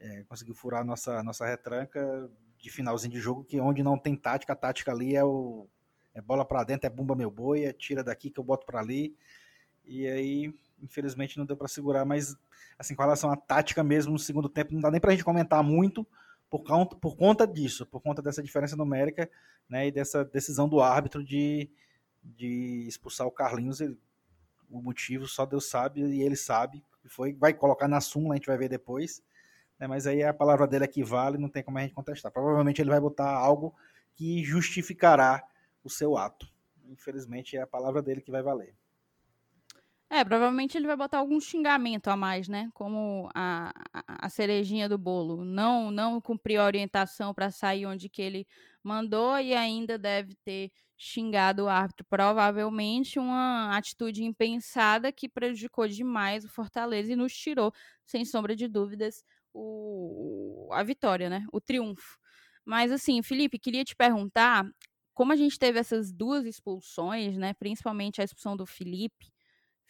É, conseguiu furar nossa, nossa retranca de finalzinho de jogo, que onde não tem tática, a tática ali é o é bola para dentro, é bumba meu boi, é tira daqui que eu boto para ali. E aí, infelizmente, não deu para segurar, mas assim, com relação à tática mesmo no segundo tempo, não dá nem para a gente comentar muito por conta, por conta disso, por conta dessa diferença numérica, né, e dessa decisão do árbitro de, de expulsar o Carlinhos, ele o motivo só Deus sabe e ele sabe. Foi, vai colocar na súmula, a gente vai ver depois. Né, mas aí a palavra dele é que vale, não tem como a gente contestar. Provavelmente ele vai botar algo que justificará o seu ato. Infelizmente é a palavra dele que vai valer. É, provavelmente ele vai botar algum xingamento a mais, né? Como a, a, a cerejinha do bolo. Não, não cumpriu a orientação para sair onde que ele mandou e ainda deve ter xingado o árbitro. Provavelmente uma atitude impensada que prejudicou demais o Fortaleza e nos tirou, sem sombra de dúvidas, o, a vitória, né? O triunfo. Mas assim, Felipe, queria te perguntar, como a gente teve essas duas expulsões, né? Principalmente a expulsão do Felipe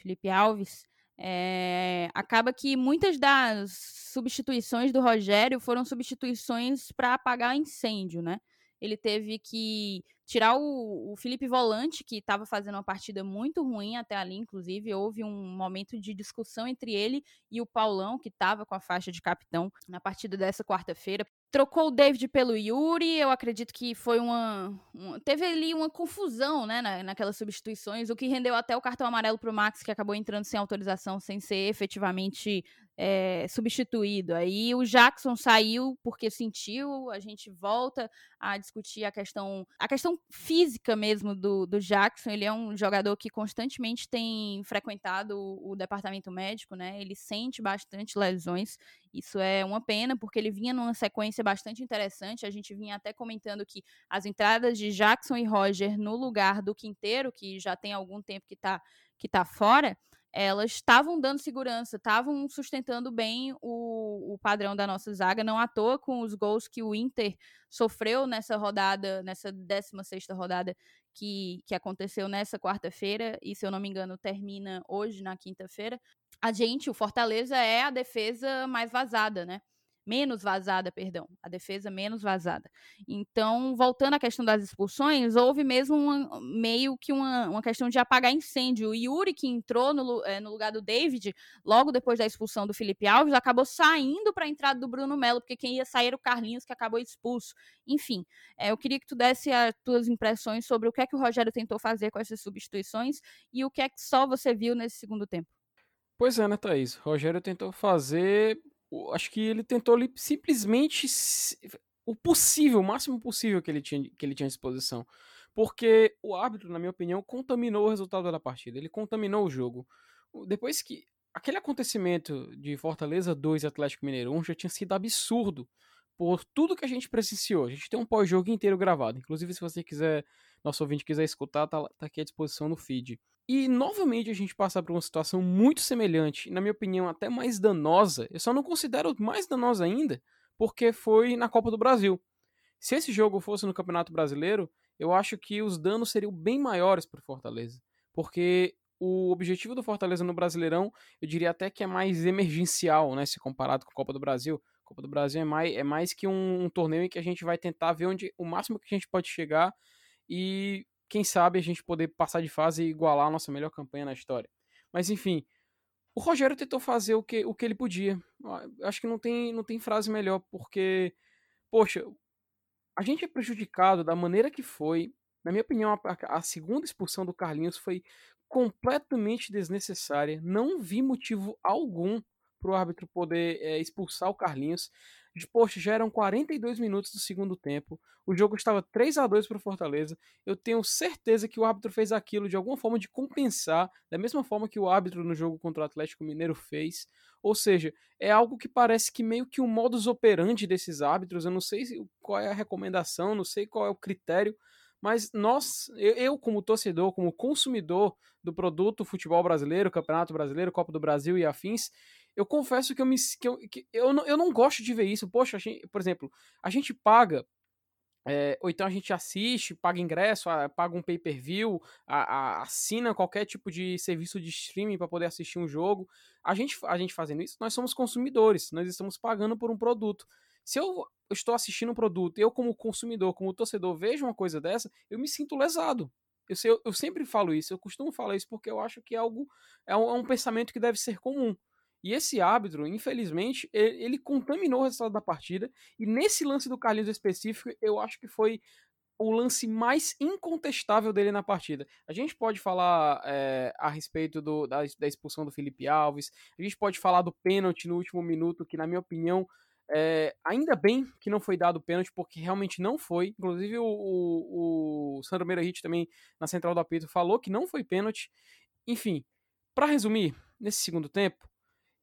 Felipe Alves, é, acaba que muitas das substituições do Rogério foram substituições para apagar incêndio, né? Ele teve que tirar o, o Felipe Volante, que estava fazendo uma partida muito ruim até ali, inclusive. Houve um momento de discussão entre ele e o Paulão, que estava com a faixa de capitão na partida dessa quarta-feira. Trocou o David pelo Yuri, eu acredito que foi uma, uma. teve ali uma confusão, né, na, naquelas substituições, o que rendeu até o cartão amarelo para o Max, que acabou entrando sem autorização, sem ser efetivamente é, substituído. Aí o Jackson saiu porque sentiu, a gente volta a discutir a questão, a questão física mesmo do, do Jackson. Ele é um jogador que constantemente tem frequentado o, o departamento médico, né? Ele sente bastante lesões. Isso é uma pena, porque ele vinha numa sequência bastante interessante. A gente vinha até comentando que as entradas de Jackson e Roger no lugar do Quinteiro, que já tem algum tempo que está que tá fora, elas estavam dando segurança, estavam sustentando bem o, o padrão da nossa zaga, não à toa com os gols que o Inter sofreu nessa rodada, nessa 16 rodada que, que aconteceu nessa quarta-feira, e se eu não me engano termina hoje, na quinta-feira. A gente, o Fortaleza, é a defesa mais vazada, né? Menos vazada, perdão, a defesa menos vazada. Então, voltando à questão das expulsões, houve mesmo uma, meio que uma, uma questão de apagar incêndio. O Yuri, que entrou no, é, no lugar do David, logo depois da expulsão do Felipe Alves, acabou saindo para a entrada do Bruno Melo, porque quem ia sair era o Carlinhos, que acabou expulso. Enfim, é, eu queria que tu desse as tuas impressões sobre o que é que o Rogério tentou fazer com essas substituições e o que é que só você viu nesse segundo tempo. Pois é, né, Thaís? Rogério tentou fazer. Acho que ele tentou simplesmente o possível, o máximo possível que ele tinha, que ele tinha à disposição. Porque o árbitro, na minha opinião, contaminou o resultado da partida. Ele contaminou o jogo. Depois que. Aquele acontecimento de Fortaleza 2 e Atlético Mineiro 1 já tinha sido absurdo por tudo que a gente presenciou. A gente tem um pós-jogo inteiro gravado. Inclusive, se você quiser, nosso ouvinte quiser escutar, tá, tá aqui à disposição no feed. E novamente a gente passa por uma situação muito semelhante, na minha opinião, até mais danosa. Eu só não considero mais danosa ainda, porque foi na Copa do Brasil. Se esse jogo fosse no Campeonato Brasileiro, eu acho que os danos seriam bem maiores para o Fortaleza. Porque o objetivo do Fortaleza no Brasileirão, eu diria até que é mais emergencial, né, se comparado com a Copa do Brasil. Copa do Brasil é mais, é mais que um, um, torneio em que a gente vai tentar ver onde o máximo que a gente pode chegar e quem sabe a gente poder passar de fase e igualar a nossa melhor campanha na história. Mas enfim, o Rogério tentou fazer o que, o que ele podia. Acho que não tem, não tem frase melhor, porque, poxa, a gente é prejudicado da maneira que foi. Na minha opinião, a, a segunda expulsão do Carlinhos foi completamente desnecessária. Não vi motivo algum para o árbitro poder é, expulsar o Carlinhos. Poxa, já eram 42 minutos do segundo tempo. O jogo estava 3 a 2 para o Fortaleza. Eu tenho certeza que o árbitro fez aquilo de alguma forma de compensar, da mesma forma que o árbitro no jogo contra o Atlético Mineiro fez. Ou seja, é algo que parece que meio que o um modus operandi desses árbitros. Eu não sei qual é a recomendação, não sei qual é o critério, mas nós, eu como torcedor, como consumidor do produto futebol brasileiro, Campeonato Brasileiro, Copa do Brasil e afins, eu confesso que eu me que eu, que eu, não, eu não gosto de ver isso. Poxa, gente, por exemplo, a gente paga é, ou então a gente assiste, paga ingresso, paga um pay-per-view, assina qualquer tipo de serviço de streaming para poder assistir um jogo. A gente, a gente fazendo isso, nós somos consumidores, nós estamos pagando por um produto. Se eu estou assistindo um produto, eu como consumidor, como torcedor, vejo uma coisa dessa, eu me sinto lesado. Eu, eu, eu sempre falo isso, eu costumo falar isso porque eu acho que é algo, é um, é um pensamento que deve ser comum. E esse árbitro, infelizmente, ele, contaminou o resultado da partida. E nesse lance do Carlinhos específico, eu acho que foi o lance mais incontestável dele na partida. A gente pode falar é, a respeito do, da, da, expulsão do Felipe Alves, a gente pode falar do pênalti no último minuto, que na minha opinião, é, ainda bem que não foi dado pênalti, porque realmente não foi. Inclusive o, o, o Sandro Meirahit também, na central do apito, falou que não foi pênalti. Enfim, para resumir, nesse segundo tempo,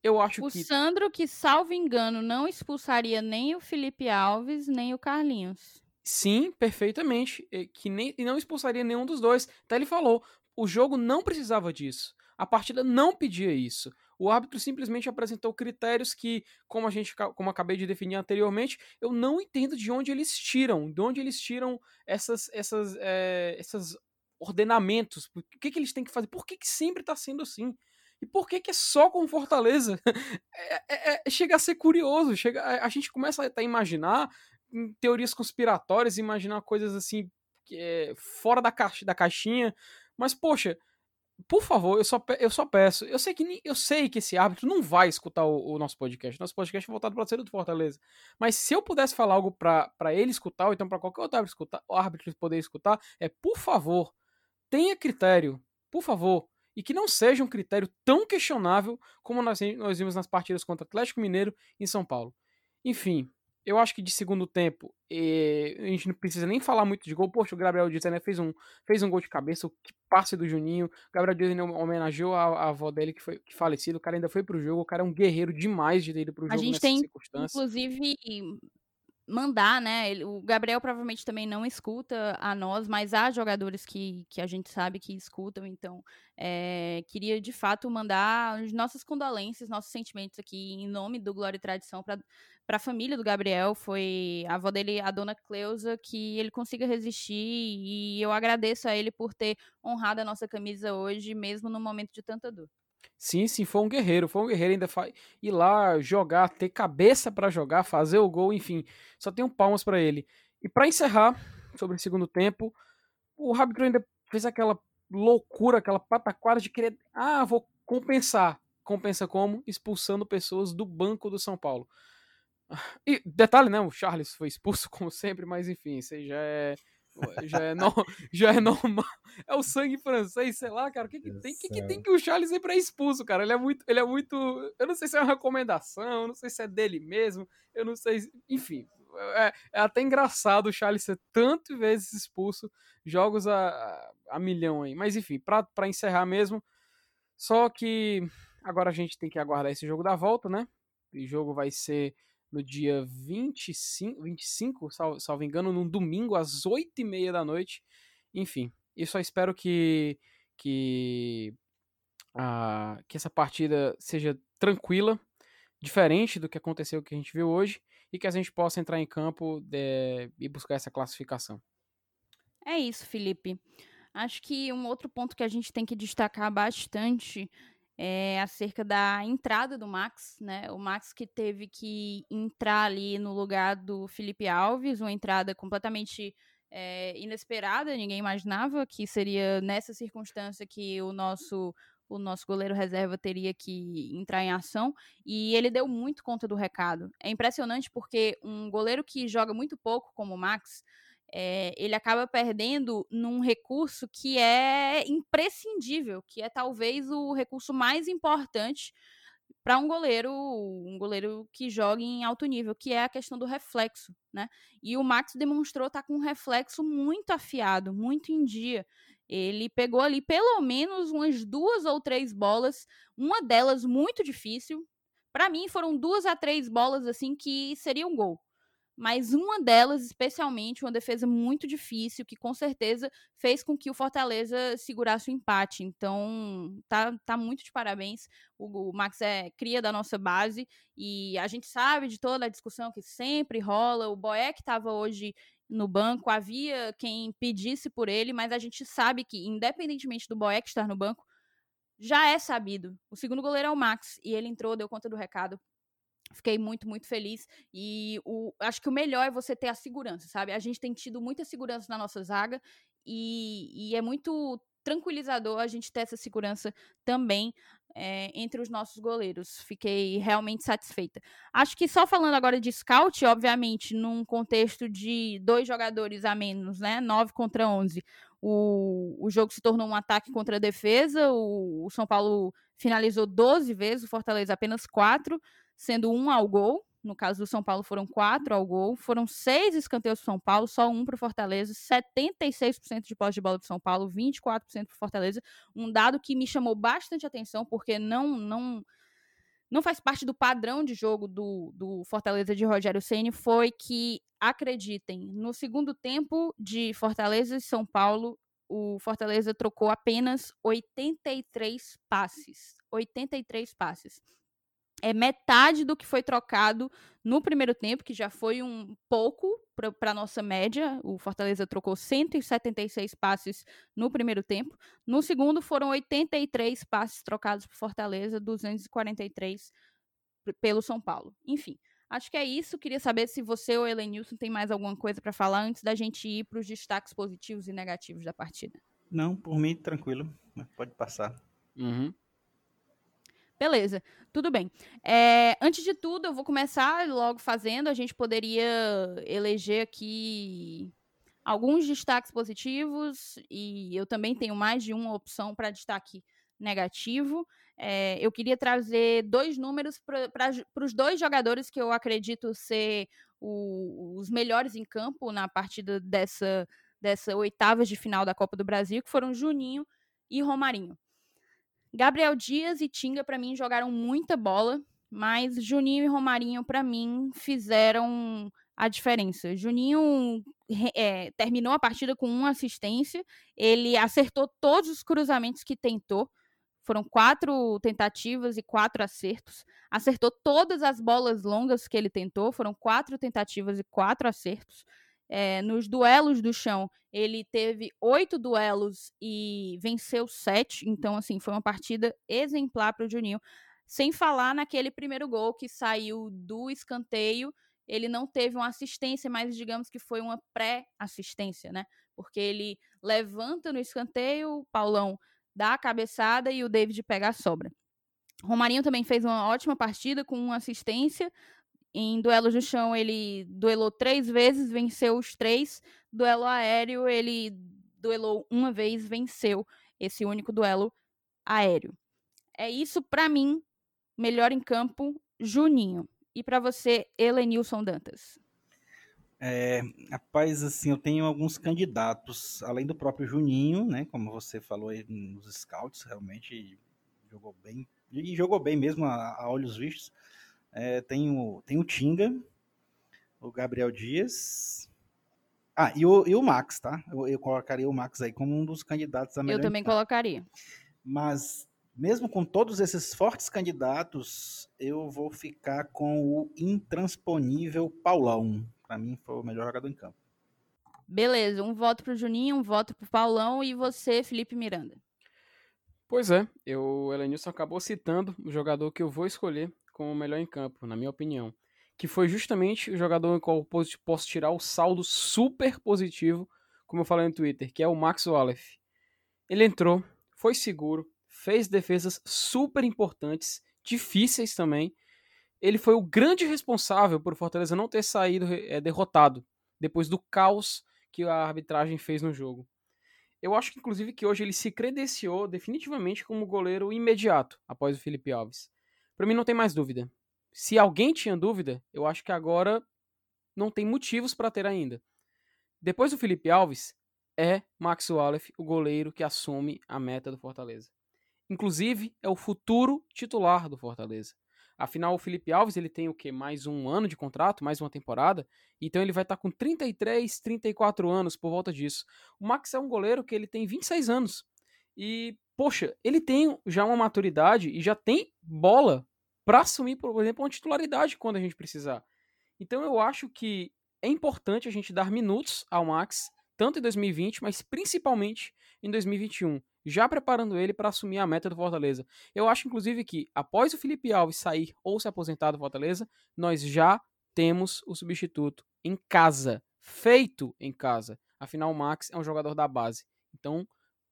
eu acho o que. O Sandro, que, salvo engano, não expulsaria nem o Felipe Alves, nem o Carlinhos. Sim, perfeitamente. Que nem, e não expulsaria nenhum dos dois. Até ele falou: o jogo não precisava disso. A partida não pedia isso. O árbitro simplesmente apresentou critérios que, como a gente, como acabei de definir anteriormente, eu não entendo de onde eles tiram, de onde eles tiram essas, essas, é, essas ordenamentos. O que, que eles têm que fazer? Por que, que sempre está sendo assim? E por que, que é só com Fortaleza? É, é, é, chega a ser curioso. Chega, a, gente começa a, a imaginar teorias conspiratórias, imaginar coisas assim é, fora da, caixa, da caixinha. Mas, poxa, por favor, eu só, eu só peço. Eu sei que eu sei que esse árbitro não vai escutar o, o nosso podcast. Nosso podcast é voltado para ser do Fortaleza. Mas se eu pudesse falar algo para ele escutar, ou então para qualquer outro árbitro, escutar, árbitro poder escutar, é por favor, tenha critério. Por favor e que não seja um critério tão questionável como nós, nós vimos nas partidas contra Atlético Mineiro e São Paulo. Enfim, eu acho que de segundo tempo, eh, a gente não precisa nem falar muito de gol. Poxa, o Gabriel Dias né, fez, um, fez um gol de cabeça, o que passe do Juninho. O Gabriel Dias homenageou a, a, avó dele, que foi que falecida. O cara ainda foi pro jogo. O cara é um guerreiro demais de ter ido pro jogo a gente tem, Inclusive, mandar, né? Ele, o Gabriel provavelmente também não escuta a nós, mas há jogadores que, que a gente sabe que escutam, então é, queria de fato mandar as nossas condolências, nossos sentimentos aqui em nome do Glória e Tradição para a família do Gabriel. Foi a avó dele, a dona Cleusa, que ele consiga resistir e eu agradeço a ele por ter honrado a nossa camisa hoje, mesmo no momento de tanta dor. Sim, sim, foi um guerreiro, foi um guerreiro ainda fa... ir lá jogar, ter cabeça para jogar, fazer o gol, enfim, só tenho palmas para ele. E para encerrar sobre o segundo tempo, o Rabicro ainda fez aquela loucura, aquela pataquara de querer, ah, vou compensar. Compensa como? Expulsando pessoas do banco do São Paulo. E detalhe, né? O Charles foi expulso como sempre, mas enfim, isso aí já é já é, no, já é normal. É o sangue francês, sei lá, cara. O que, que tem que, que tem que o Charles ir pra expulso, cara? Ele é muito. Ele é muito. Eu não sei se é uma recomendação, eu não sei se é dele mesmo, eu não sei. Enfim. É, é até engraçado o Charles ser tantas vezes expulso, jogos a, a milhão aí. Mas enfim, pra, pra encerrar mesmo. Só que agora a gente tem que aguardar esse jogo da volta, né? O jogo vai ser no dia 25, 25 salvo, salvo engano, num domingo às 8 e meia da noite. Enfim, eu só espero que, que, uh, que essa partida seja tranquila, diferente do que aconteceu, que a gente viu hoje, e que a gente possa entrar em campo de, é, e buscar essa classificação. É isso, Felipe. Acho que um outro ponto que a gente tem que destacar bastante é, acerca da entrada do Max, né? O Max que teve que entrar ali no lugar do Felipe Alves, uma entrada completamente é, inesperada, ninguém imaginava que seria nessa circunstância que o nosso o nosso goleiro reserva teria que entrar em ação e ele deu muito conta do recado. É impressionante porque um goleiro que joga muito pouco como o Max, é, ele acaba perdendo num recurso que é imprescindível, que é talvez o recurso mais importante para um goleiro, um goleiro que joga em alto nível, que é a questão do reflexo, né? E o Max demonstrou estar tá com um reflexo muito afiado, muito em dia. Ele pegou ali pelo menos umas duas ou três bolas, uma delas muito difícil. Para mim foram duas a três bolas assim que seria um gol mas uma delas, especialmente, uma defesa muito difícil, que com certeza fez com que o Fortaleza segurasse o empate. Então, tá, tá muito de parabéns. O, o Max é cria da nossa base e a gente sabe de toda a discussão que sempre rola. O Boeck estava hoje no banco, havia quem pedisse por ele, mas a gente sabe que, independentemente do Boeck estar no banco, já é sabido. O segundo goleiro é o Max e ele entrou, deu conta do recado, Fiquei muito, muito feliz. E o, acho que o melhor é você ter a segurança, sabe? A gente tem tido muita segurança na nossa zaga e, e é muito tranquilizador a gente ter essa segurança também é, entre os nossos goleiros. Fiquei realmente satisfeita. Acho que só falando agora de scout, obviamente, num contexto de dois jogadores a menos, né? 9 contra 11. O, o jogo se tornou um ataque contra a defesa. O, o São Paulo finalizou 12 vezes, o Fortaleza apenas 4 sendo um ao gol. No caso do São Paulo, foram quatro ao gol. Foram seis escanteios para São Paulo, só um para o Fortaleza. 76% de posse de bola do São Paulo, 24% para o Fortaleza. Um dado que me chamou bastante atenção, porque não não não faz parte do padrão de jogo do, do Fortaleza de Rogério Ceni foi que, acreditem, no segundo tempo de Fortaleza e São Paulo, o Fortaleza trocou apenas 83 passes. 83 passes é metade do que foi trocado no primeiro tempo, que já foi um pouco para a nossa média. O Fortaleza trocou 176 passes no primeiro tempo. No segundo, foram 83 passes trocados por Fortaleza, 243 pelo São Paulo. Enfim, acho que é isso. Queria saber se você ou Elenilson tem mais alguma coisa para falar antes da gente ir para os destaques positivos e negativos da partida. Não, por mim, tranquilo. Pode passar. Uhum. Beleza, tudo bem. É, antes de tudo, eu vou começar logo fazendo. A gente poderia eleger aqui alguns destaques positivos e eu também tenho mais de uma opção para destaque negativo. É, eu queria trazer dois números para os dois jogadores que eu acredito ser o, os melhores em campo na partida dessa, dessa oitavas de final da Copa do Brasil, que foram Juninho e Romarinho. Gabriel Dias e Tinga, para mim, jogaram muita bola, mas Juninho e Romarinho, para mim, fizeram a diferença. Juninho é, terminou a partida com uma assistência, ele acertou todos os cruzamentos que tentou. Foram quatro tentativas e quatro acertos. Acertou todas as bolas longas que ele tentou. Foram quatro tentativas e quatro acertos. É, nos duelos do chão, ele teve oito duelos e venceu sete. Então, assim, foi uma partida exemplar para o Juninho. Sem falar naquele primeiro gol que saiu do escanteio. Ele não teve uma assistência, mas digamos que foi uma pré-assistência, né? Porque ele levanta no escanteio, o Paulão dá a cabeçada e o David pega a sobra. Romarinho também fez uma ótima partida com uma assistência. Em duelos no chão, ele duelou três vezes, venceu os três. Duelo aéreo, ele duelou uma vez, venceu esse único duelo aéreo. É isso para mim, melhor em campo, Juninho. E para você, Helenilson Dantas. É, rapaz, assim, eu tenho alguns candidatos, além do próprio Juninho, né? Como você falou aí nos scouts, realmente jogou bem e jogou bem mesmo a, a olhos vistos. É, tem, o, tem o Tinga, o Gabriel Dias. Ah, e o, e o Max, tá? Eu, eu colocaria o Max aí como um dos candidatos a melhor. Eu também colocaria. Mas, mesmo com todos esses fortes candidatos, eu vou ficar com o intransponível Paulão. Para mim, foi o melhor jogador em campo. Beleza, um voto pro Juninho, um voto pro Paulão e você, Felipe Miranda. Pois é, eu, o Elenilson acabou citando o jogador que eu vou escolher como o melhor em campo, na minha opinião. Que foi justamente o jogador em qual eu posso tirar o saldo super positivo, como eu falei no Twitter, que é o Max Wallace. Ele entrou, foi seguro, fez defesas super importantes, difíceis também. Ele foi o grande responsável por Fortaleza não ter saído é, derrotado depois do caos que a arbitragem fez no jogo. Eu acho que, inclusive, que hoje ele se credenciou definitivamente como goleiro imediato após o Felipe Alves. Para mim, não tem mais dúvida. Se alguém tinha dúvida, eu acho que agora não tem motivos para ter ainda. Depois do Felipe Alves, é Max Wallace o goleiro que assume a meta do Fortaleza. Inclusive, é o futuro titular do Fortaleza. Afinal, o Felipe Alves ele tem o que mais um ano de contrato, mais uma temporada, então ele vai estar tá com 33, 34 anos por volta disso. O Max é um goleiro que ele tem 26 anos. E, poxa, ele tem já uma maturidade e já tem bola para assumir, por exemplo, uma titularidade quando a gente precisar. Então eu acho que é importante a gente dar minutos ao Max, tanto em 2020, mas principalmente em 2021 já preparando ele para assumir a meta do Fortaleza. Eu acho, inclusive, que após o Felipe Alves sair ou se aposentar do Fortaleza, nós já temos o substituto em casa, feito em casa. Afinal, o Max é um jogador da base. Então,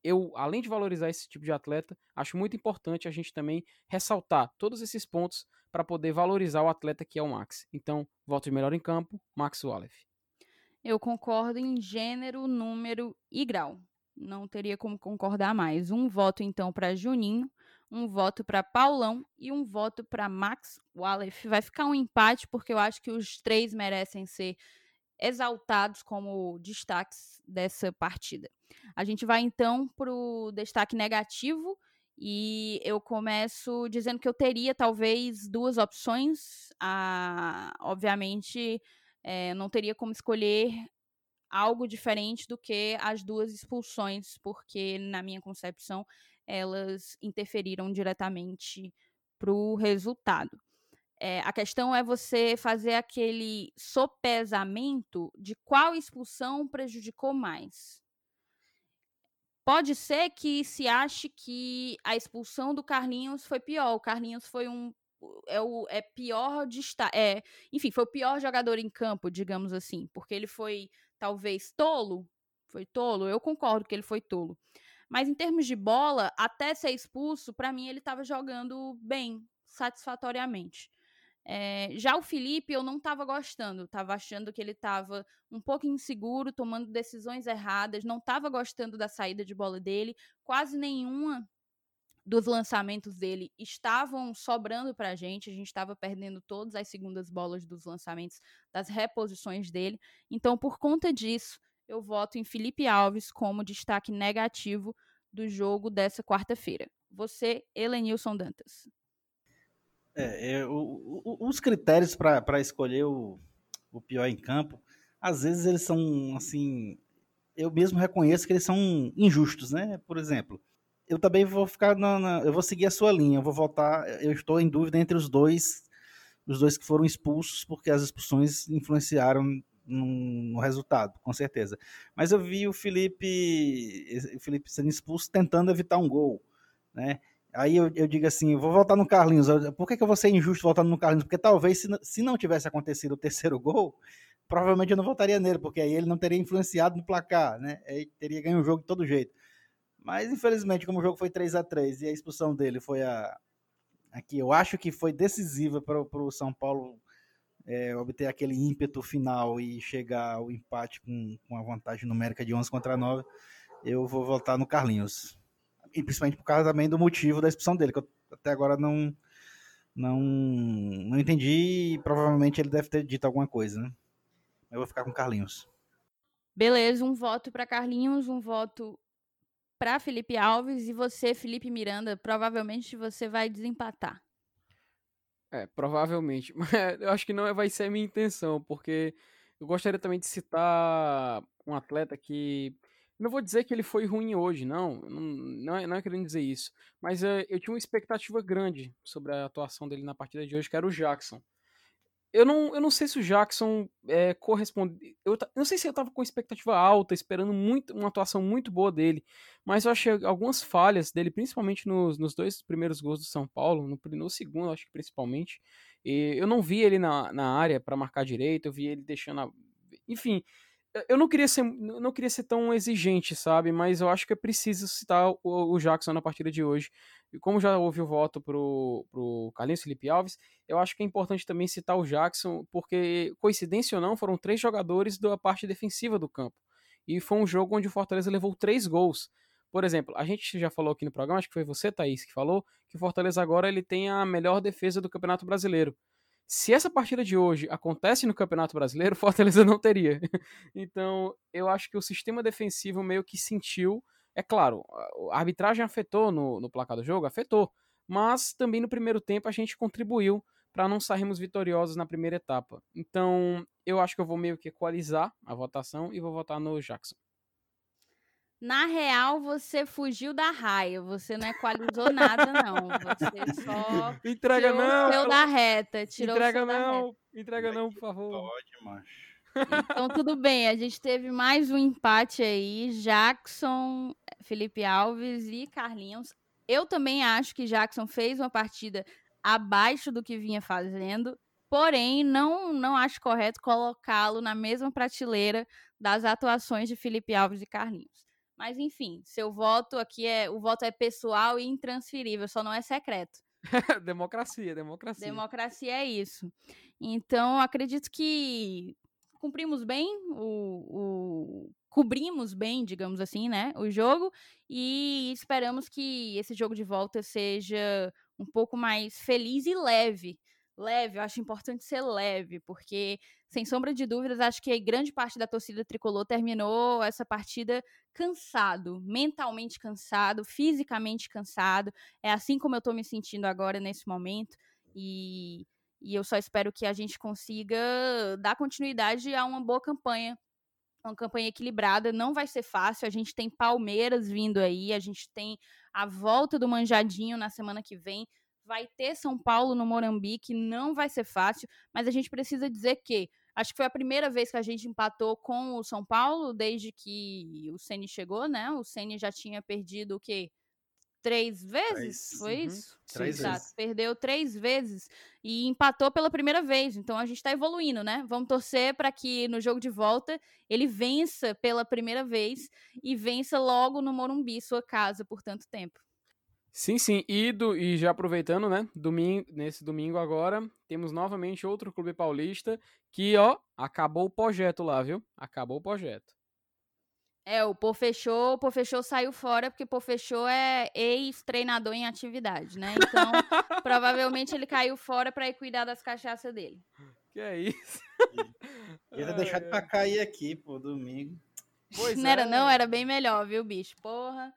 eu, além de valorizar esse tipo de atleta, acho muito importante a gente também ressaltar todos esses pontos para poder valorizar o atleta que é o Max. Então, voto de melhor em campo, Max Wallace. Eu concordo em gênero, número e grau não teria como concordar mais. Um voto então para Juninho, um voto para Paulão e um voto para Max Wallace. Vai ficar um empate porque eu acho que os três merecem ser exaltados como destaques dessa partida. A gente vai então para o destaque negativo e eu começo dizendo que eu teria talvez duas opções. Ah, obviamente, é, não teria como escolher algo diferente do que as duas expulsões, porque, na minha concepção, elas interferiram diretamente para o resultado. É, a questão é você fazer aquele sopesamento de qual expulsão prejudicou mais. Pode ser que se ache que a expulsão do Carlinhos foi pior. O Carlinhos foi um é o é pior de estar, é, enfim, foi o pior jogador em campo, digamos assim, porque ele foi talvez tolo, foi tolo, eu concordo que ele foi tolo. Mas em termos de bola, até ser expulso, para mim ele estava jogando bem, satisfatoriamente. É, já o Felipe eu não estava gostando, estava achando que ele estava um pouco inseguro, tomando decisões erradas, não estava gostando da saída de bola dele, quase nenhuma dos lançamentos dele estavam sobrando para a gente, a gente estava perdendo todas as segundas bolas dos lançamentos, das reposições dele. Então, por conta disso, eu voto em Felipe Alves como destaque negativo do jogo dessa quarta-feira. Você, Helenilson Dantas. É, é o, o, os critérios para escolher o, o pior em campo, às vezes eles são assim. Eu mesmo reconheço que eles são injustos, né? Por exemplo, eu também vou ficar na, na, eu vou seguir a sua linha, eu vou voltar, eu estou em dúvida entre os dois, os dois que foram expulsos, porque as expulsões influenciaram no resultado, com certeza. Mas eu vi o Felipe, o Felipe sendo expulso tentando evitar um gol, né? Aí eu, eu digo assim, vou voltar no Carlinhos. Por que, que eu vou ser injusto voltando no Carlinhos? Porque talvez se, se não tivesse acontecido o terceiro gol, provavelmente eu não votaria nele, porque aí ele não teria influenciado no placar, né? Aí teria ganho o jogo de todo jeito. Mas infelizmente, como o jogo foi 3 a 3 e a expulsão dele foi a aqui, eu acho que foi decisiva para o São Paulo é, obter aquele ímpeto final e chegar ao empate com, com a vantagem numérica de 11 contra 9, eu vou votar no Carlinhos. E principalmente por causa também do motivo da expulsão dele, que eu até agora não, não, não entendi e provavelmente ele deve ter dito alguma coisa, né? Eu vou ficar com Carlinhos. Beleza, um voto para Carlinhos, um voto para Felipe Alves e você, Felipe Miranda, provavelmente você vai desempatar. É, provavelmente. Mas eu acho que não vai ser a minha intenção, porque eu gostaria também de citar um atleta que. Não vou dizer que ele foi ruim hoje, não. Não, não, é, não é querendo dizer isso. Mas uh, eu tinha uma expectativa grande sobre a atuação dele na partida de hoje, que era o Jackson eu não, eu não sei se o Jackson é, corresponde. Eu, eu, não sei se eu tava com expectativa alta, esperando muito, uma atuação muito boa dele, mas eu achei algumas falhas dele, principalmente nos, nos dois primeiros gols do São Paulo, no, no segundo, acho que principalmente. E eu não vi ele na, na área para marcar direito, eu vi ele deixando. A... Enfim, eu não queria ser, não queria ser tão exigente, sabe? Mas eu acho que é preciso citar o, o Jackson na partida de hoje. E como já houve o voto pro, pro Carlinhos Felipe Alves, eu acho que é importante também citar o Jackson, porque, coincidência ou não, foram três jogadores da parte defensiva do campo. E foi um jogo onde o Fortaleza levou três gols. Por exemplo, a gente já falou aqui no programa, acho que foi você, Thaís, que falou, que o Fortaleza agora ele tem a melhor defesa do Campeonato Brasileiro. Se essa partida de hoje acontece no Campeonato Brasileiro, Fortaleza não teria. Então, eu acho que o sistema defensivo meio que sentiu. É claro, a arbitragem afetou no, no placar do jogo, afetou. Mas também no primeiro tempo a gente contribuiu para não sairmos vitoriosos na primeira etapa. Então, eu acho que eu vou meio que equalizar a votação e vou votar no Jackson. Na real, você fugiu da raia. Você não equalizou nada, não. Você só entrega tirou não, seu da reta. Tirou entrega não, entrega não, por favor. Pode, macho. Então, tudo bem. A gente teve mais um empate aí. Jackson, Felipe Alves e Carlinhos. Eu também acho que Jackson fez uma partida abaixo do que vinha fazendo. Porém, não, não acho correto colocá-lo na mesma prateleira das atuações de Felipe Alves e Carlinhos. Mas enfim, seu voto aqui é. O voto é pessoal e intransferível, só não é secreto. democracia, democracia. Democracia é isso. Então, acredito que cumprimos bem o, o, cobrimos bem, digamos assim, né, o jogo e esperamos que esse jogo de volta seja um pouco mais feliz e leve. Leve, eu acho importante ser leve, porque sem sombra de dúvidas, acho que grande parte da torcida tricolor terminou essa partida cansado, mentalmente cansado, fisicamente cansado. É assim como eu estou me sentindo agora nesse momento. E, e eu só espero que a gente consiga dar continuidade a uma boa campanha. Uma campanha equilibrada, não vai ser fácil. A gente tem Palmeiras vindo aí, a gente tem a volta do Manjadinho na semana que vem vai ter São Paulo no Morambique, não vai ser fácil, mas a gente precisa dizer que Acho que foi a primeira vez que a gente empatou com o São Paulo desde que o Ceni chegou, né? O Ceni já tinha perdido o quê? Três vezes? Três. Foi uhum. isso? Três Exato. vezes. Perdeu três vezes e empatou pela primeira vez. Então a gente tá evoluindo, né? Vamos torcer para que no jogo de volta ele vença pela primeira vez e vença logo no Morumbi, sua casa, por tanto tempo. Sim, sim. E, do, e já aproveitando, né? Domingo, nesse domingo agora, temos novamente outro clube paulista que, ó, acabou o projeto lá, viu? Acabou o projeto. É, o Pô Fechou, o Pô Fechou saiu fora porque Pô Fechou é ex-treinador em atividade, né? Então, provavelmente ele caiu fora para ir cuidar das cachaças dele. Que é isso? Ia ter deixado pra cair aqui, pô, domingo. Pois não é. era não, era bem melhor, viu, bicho? Porra.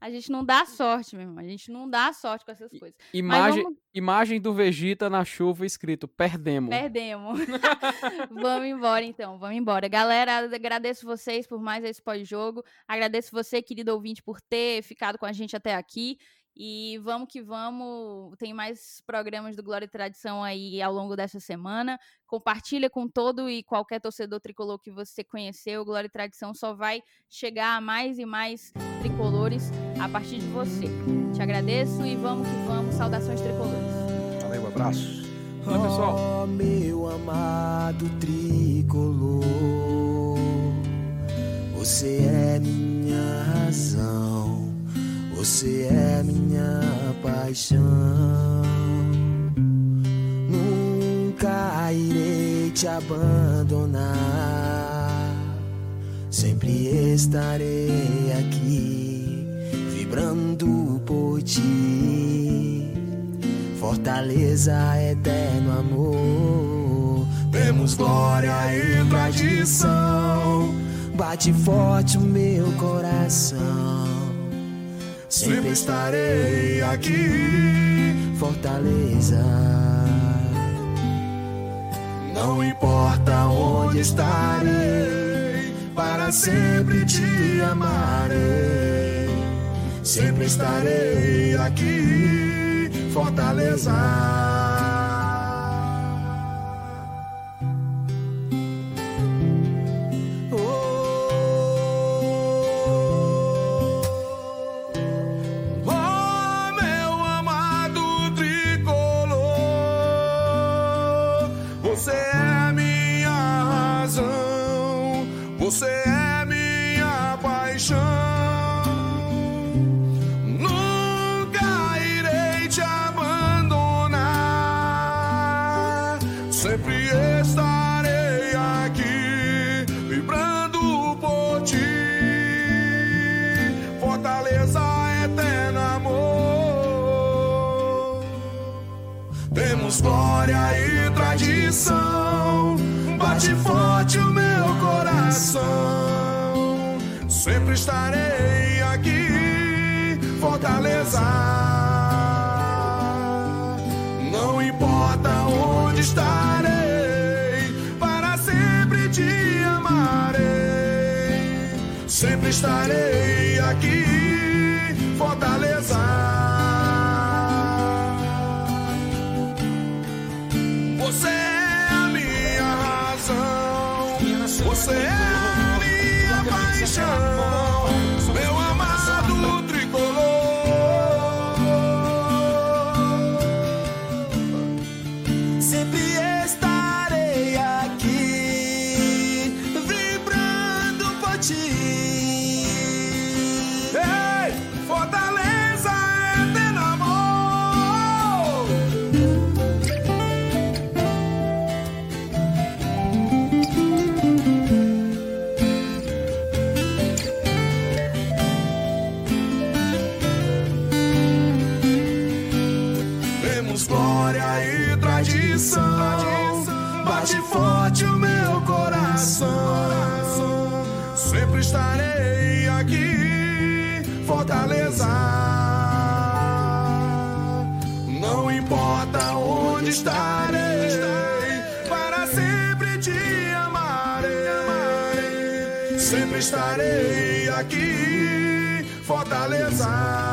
A gente não dá sorte, meu irmão. A gente não dá sorte com essas coisas. Imagem, vamos... imagem do Vegeta na chuva escrito: perdemos. Perdemos. vamos embora, então. Vamos embora. Galera, agradeço vocês por mais esse pós-jogo. Agradeço você, querido ouvinte, por ter ficado com a gente até aqui. E vamos que vamos, tem mais programas do Glória e Tradição aí ao longo dessa semana. Compartilha com todo e qualquer torcedor tricolor que você conheceu. Glória e Tradição só vai chegar a mais e mais tricolores a partir de você. Te agradeço e vamos que vamos. Saudações tricolores. Valeu, um abraço. Valeu, pessoal. Oh, meu amado tricolor, você é minha razão, você é minha paixão. Nunca irei te abandonar, sempre estarei aqui, vibrando por ti. Fortaleza, eterno amor. Temos glória e tradição. Bate forte o meu coração. Sempre estarei aqui, Fortaleza. Não importa onde estarei, para sempre te amarei. Sempre estarei aqui, Fortaleza. Fortaleza. Não importa onde estarei, para sempre te amarei. Sempre estarei aqui, Fortaleza. Estarei aqui, Fortaleza.